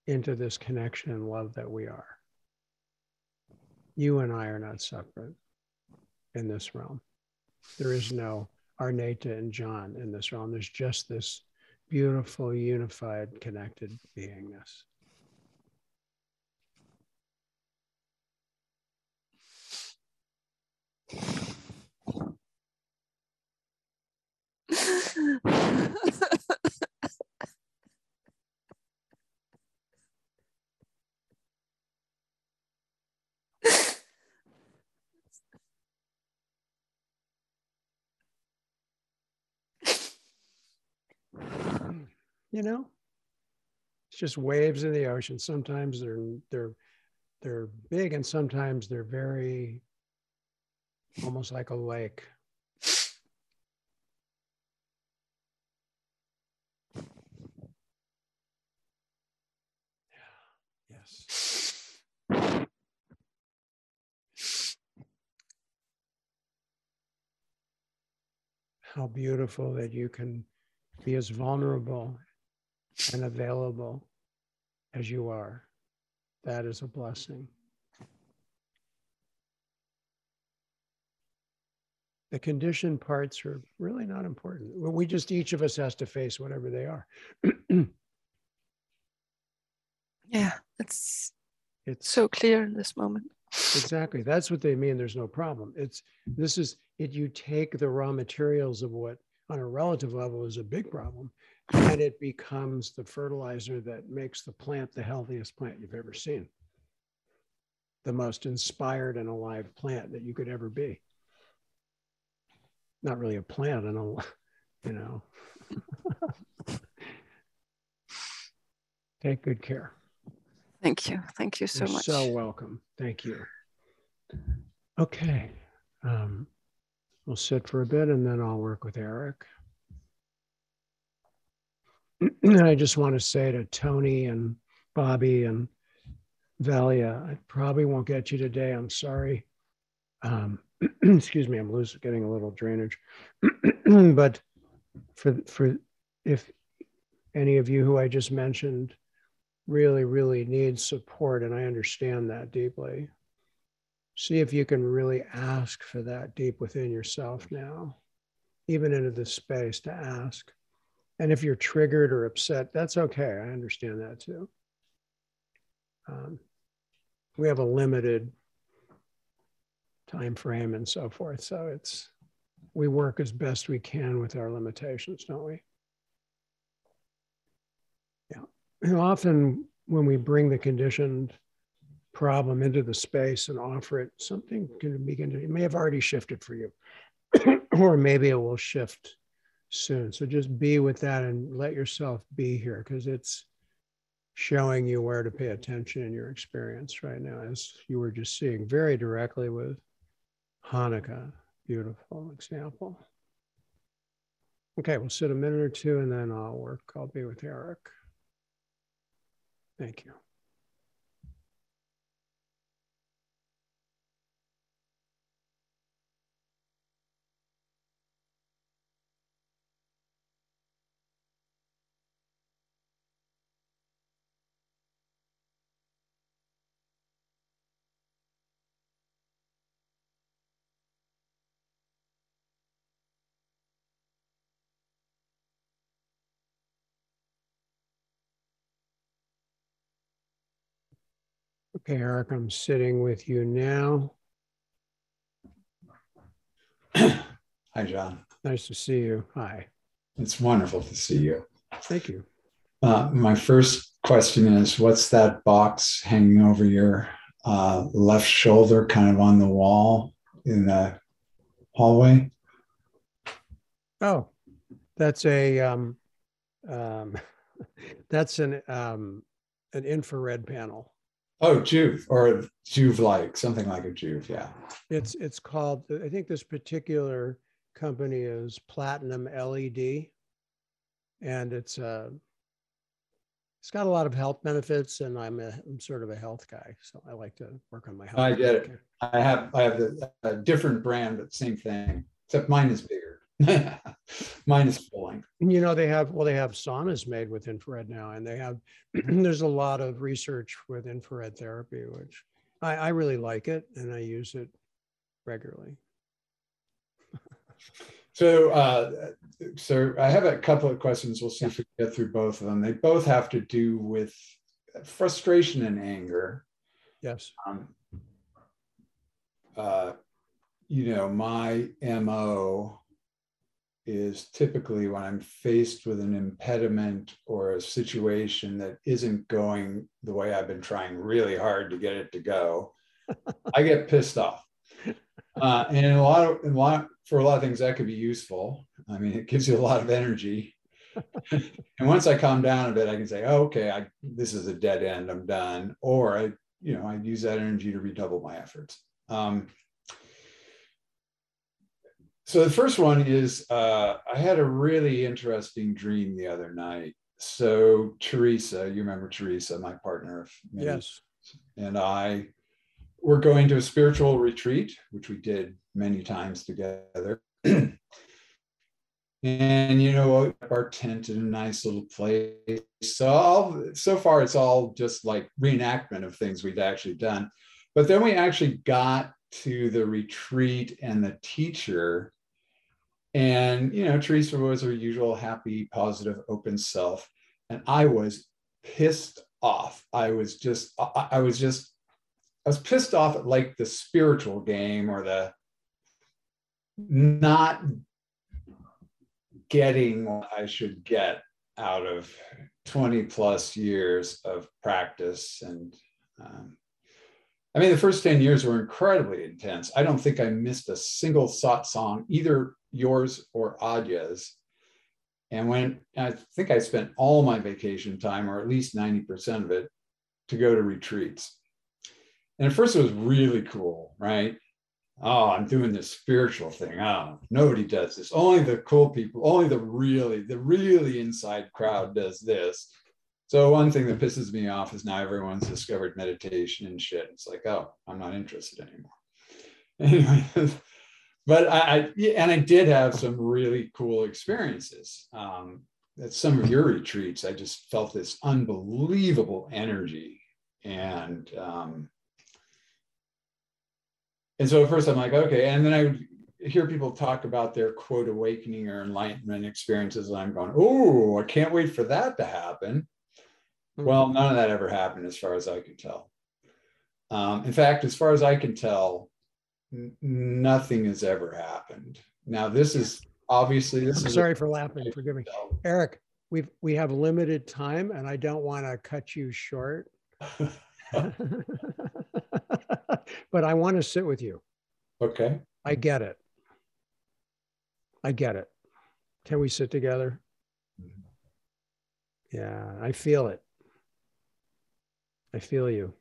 into this connection and love that we are. You and I are not separate in this realm. There is no Arneta and John in this realm. There's just this beautiful, unified, connected beingness. You know? It's just waves in the ocean. Sometimes they're they're they're big and sometimes they're very almost like a lake how beautiful that you can be as vulnerable and available as you are. That is a blessing. The conditioned parts are really not important. We just, each of us has to face whatever they are. [CLEARS THROAT] yeah, it's, it's so clear in this moment. Exactly. That's what they mean. There's no problem. It's, this is it. You take the raw materials of what on a relative level is a big problem and it becomes the fertilizer that makes the plant the healthiest plant you've ever seen the most inspired and alive plant that you could ever be not really a plant and a you know [LAUGHS] take good care thank you thank you so much. You're much so welcome thank you okay um, we'll sit for a bit and then i'll work with eric [CLEARS THROAT] I just want to say to Tony and Bobby and Valia, I probably won't get you today. I'm sorry. Um, [CLEARS THROAT] excuse me, I'm losing, getting a little drainage. [CLEARS THROAT] but for for if any of you who I just mentioned really, really need support, and I understand that deeply, see if you can really ask for that deep within yourself now, even into this space to ask. And if you're triggered or upset, that's okay. I understand that too. Um, we have a limited time frame and so forth. So it's we work as best we can with our limitations, don't we? Yeah. And often when we bring the conditioned problem into the space and offer it, something can begin to, it may have already shifted for you, [CLEARS THROAT] or maybe it will shift soon. So just be with that and let yourself be here because it's showing you where to pay attention in your experience right now, as you were just seeing very directly with Hanneke. Beautiful example. Okay, we'll sit a minute or two and then I'll work. I'll be with Eric. Thank you. Eric, I'm sitting with you now. Hi, John. Nice to see you. Hi. It's wonderful to see you. Thank you. Uh, my first question is What's that box hanging over your uh, left shoulder, kind of on the wall in the hallway? Oh, that's a um, um, [LAUGHS] that's an um, an infrared panel. Oh, Joovv or Joovv like something like a Joovv, yeah. It's it's called. I think this particular company is Platinum LED, and it's uh, it's got a lot of health benefits, and I'm a I'm sort of a health guy, so I like to work on my health. I get it. I have I have a, a different brand, but same thing, except mine is bigger. [LAUGHS] mine is pulling. You know, they have well, they have saunas made with infrared now, and they have [CLEARS THROAT] there's a lot of research with infrared therapy, which I, I really like it, and I use it regularly. [LAUGHS] so, uh, so I have a couple of questions. We'll see if we get through both of them. They both have to do with frustration and anger. Yes. Um, uh, you know, my MO is typically when I'm faced with an impediment or a situation that isn't going the way I've been trying really hard to get it to go, I get pissed off. [LAUGHS] Uh, and a lot of, a lot, for a lot of things, that could be useful. I mean, it gives you a lot of energy. [LAUGHS] and once I calm down a bit, I can say, oh, okay, I, this is a dead end. I'm done. Or I, you know, I use that energy to redouble my efforts. Um, so the first one is uh, I had a really interesting dream the other night. So Teresa, you remember Teresa, my partner, yes, and I were going to a spiritual retreat, which we did many times together. [CLEARS THROAT] and you know, our tent in a nice little place. So all, so far, it's all just like reenactment of things we've actually done. But then we actually got to the retreat, and the teacher and, you know, Teresa was her usual happy, positive, open self. And I was pissed off. I was just, I, I was just, I was pissed off at like the spiritual game or the not getting what I should get out of 20 plus years of practice. And um, I mean, the first 10 years were incredibly intense. I don't think I missed a single satsang, either yours or Adya's. And when I think I spent all my vacation time, or at least 90% of it, to go to retreats. And at first it was really cool, right? Oh, I'm doing this spiritual thing. Oh, nobody does this. Only the cool people, only the really, the really inside crowd does this. So one thing that pisses me off is now everyone's discovered meditation and shit. It's like, oh, I'm not interested anymore. [LAUGHS] Anyway, but I, I, and I did have some really cool experiences. Um, at some of your retreats, I just felt this unbelievable energy, and um, and so at first I'm like, okay, and then I would hear people talk about their quote awakening or enlightenment experiences, and I'm going, oh, I can't wait for that to happen. Mm-hmm. Well, none of that ever happened, as far as I could tell. Um, in fact, as far as I can tell, nothing has ever happened. Now, this is obviously this I'm is sorry for laughing. Forgive me, Eric. We've we have limited time, and I don't want to cut you short. [LAUGHS] but I want to sit with you. Okay. I get it. I get it. Can we sit together? Mm-hmm. Yeah, I feel it. I feel you.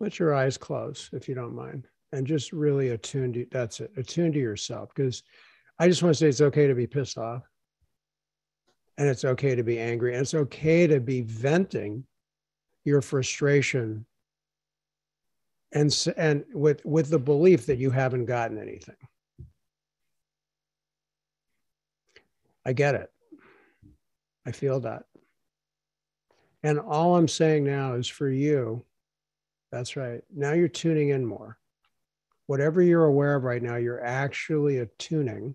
Let your eyes close if you don't mind and just really attune to that's it attune to yourself because i just want to say it's okay to be pissed off. And it's okay to be angry and it's okay to be venting your frustration and and with with the belief that you haven't gotten anything. I get it. I feel that. And all i'm saying now is for you that's right. Now you're tuning in more. Whatever you're aware of right now, you're actually attuning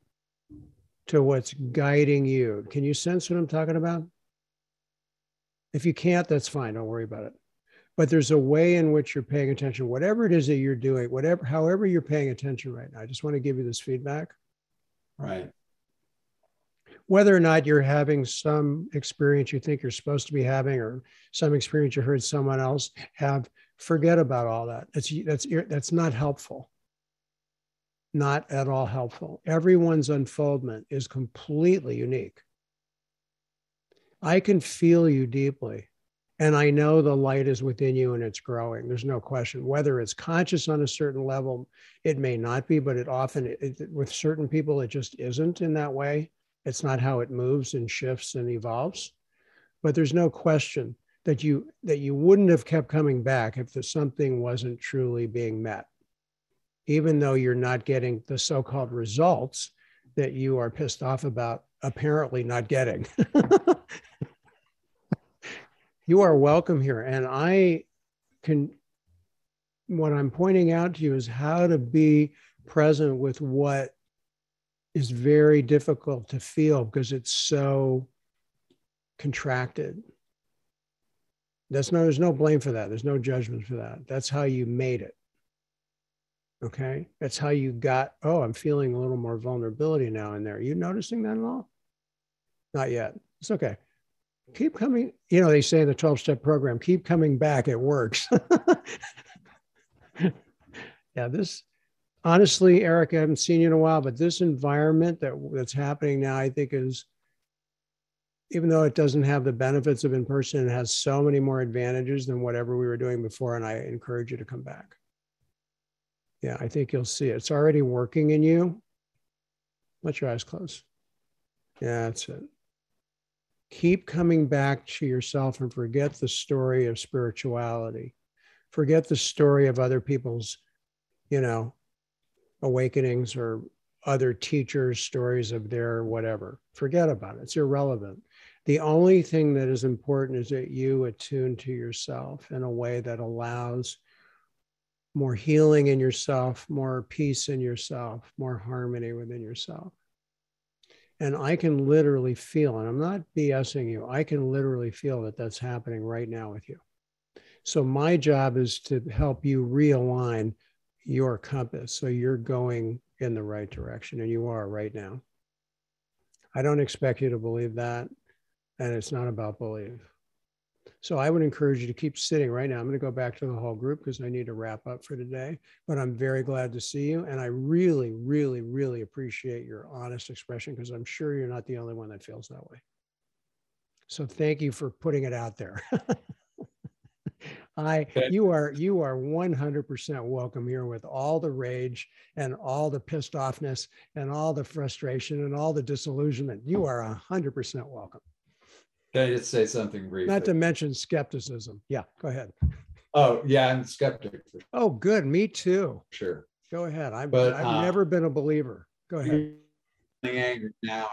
to what's guiding you. Can you sense what I'm talking about? If you can't, that's fine. Don't worry about it. But there's a way in which you're paying attention, whatever it is that you're doing, whatever, however you're paying attention right now. I just want to give you this feedback. Right whether or not you're having some experience you think you're supposed to be having or some experience you heard someone else have forget about all that that's that's that's not helpful not at all helpful everyone's unfoldment is completely unique I can feel you deeply. And I know the light is within you and it's growing. There's no question. Whether it's conscious on a certain level, it may not be, but it often, it, with certain people, it just isn't in that way. It's not how it moves and shifts and evolves. But there's no question that you that you wouldn't have kept coming back if the something wasn't truly being met. Even though you're not getting the so-called results that you are pissed off about apparently not getting. [LAUGHS] you are welcome here. And I can, what I'm pointing out to you is how to be present with what is very difficult to feel because it's so contracted. That's no, there's no blame for that. There's no judgment for that. That's how you made it. Okay. That's how you got, oh, I'm feeling a little more vulnerability now and there. Are you noticing that at all? Not yet. It's okay keep coming. You know, they say in the 12 step program, keep coming back. It works. [LAUGHS] yeah, this honestly, Eric, I haven't seen you in a while, but this environment that that's happening now, I think is even though it doesn't have the benefits of in person, it has so many more advantages than whatever we were doing before. And I encourage you to come back. Yeah, I think you'll see it. It's already working in you. Let your eyes close. Yeah, that's it keep coming back to yourself and forget the story of spirituality. Forget the story of other people's, you know, awakenings or other teachers' stories of their whatever. Forget about it. It's irrelevant. The only thing that is important is that you attune to yourself in a way that allows more healing in yourself, more peace in yourself, more harmony within yourself. And I can literally feel, and I'm not BSing you, I can literally feel that that's happening right now with you. So my job is to help you realign your compass so you're going in the right direction, and you are right now. I don't expect you to believe that, and it's not about belief. So I would encourage you to keep sitting right now. I'm going to go back to the whole group because I need to wrap up for today. But I'm very glad to see you. And I really, really, really appreciate your honest expression because I'm sure you're not the only one that feels that way. So thank you for putting it out there. [LAUGHS] I you are you are 100% welcome here with all the rage and all the pissed offness and all the frustration and all the disillusionment. You are 100% welcome. Can I just say something brief? Not to mention skepticism. Yeah, go ahead. Oh, yeah, I'm skeptic. Oh, good. Me too. Sure. Go ahead. I've, but, I've uh, never been a believer. Go ahead. Angry now.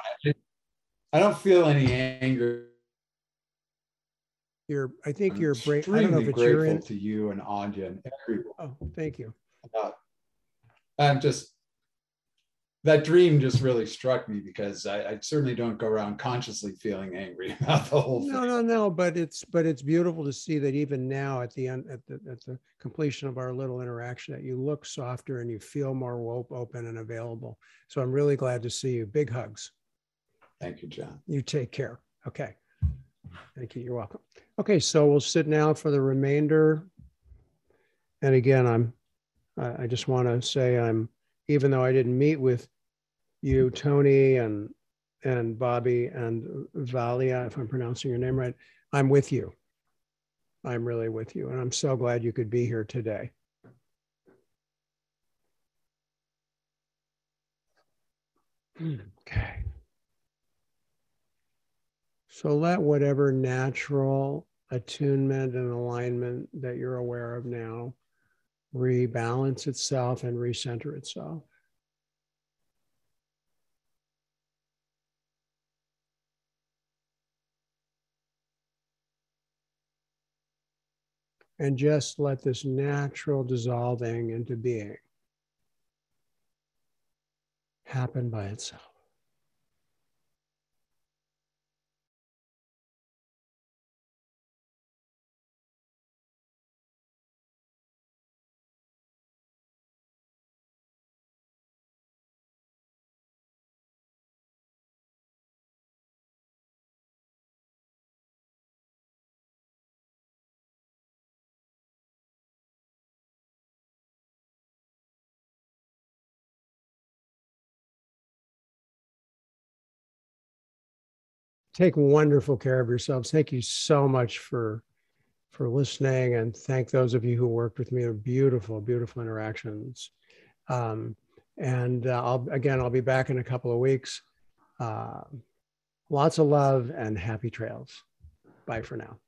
I don't feel any anger. You're, I think I'm you're brave. I don't know if it's grateful in... to you and Anja and everyone. Oh, thank you. Uh, I'm just that dream just really struck me because I, I, certainly don't go around consciously feeling angry [LAUGHS] about the whole thing. No, no, no. But it's but it's beautiful to see that even now at the end at the at the completion of our little interaction that you look softer and you feel more open and available. So I'm really glad to see you. Big hugs. Thank you, John. You take care. Okay. Thank you. You're welcome. Okay, so we'll sit now for the remainder. And again, I'm I just want to say I'm even though I didn't meet with you, Tony, and and Bobby and Valia, if I'm pronouncing your name right, I'm with you. I'm really with you, and I'm so glad you could be here today. Hmm, okay. So let whatever natural attunement and alignment that you're aware of now rebalance itself and recenter itself. And just let this natural dissolving into being happen by itself. Take wonderful care of yourselves. Thank you so much for for listening, and thank those of you who worked with me. They're beautiful, beautiful interactions. Um, and uh, I'll again, I'll be back in a couple of weeks. Uh, lots of love and happy trails. Bye for now.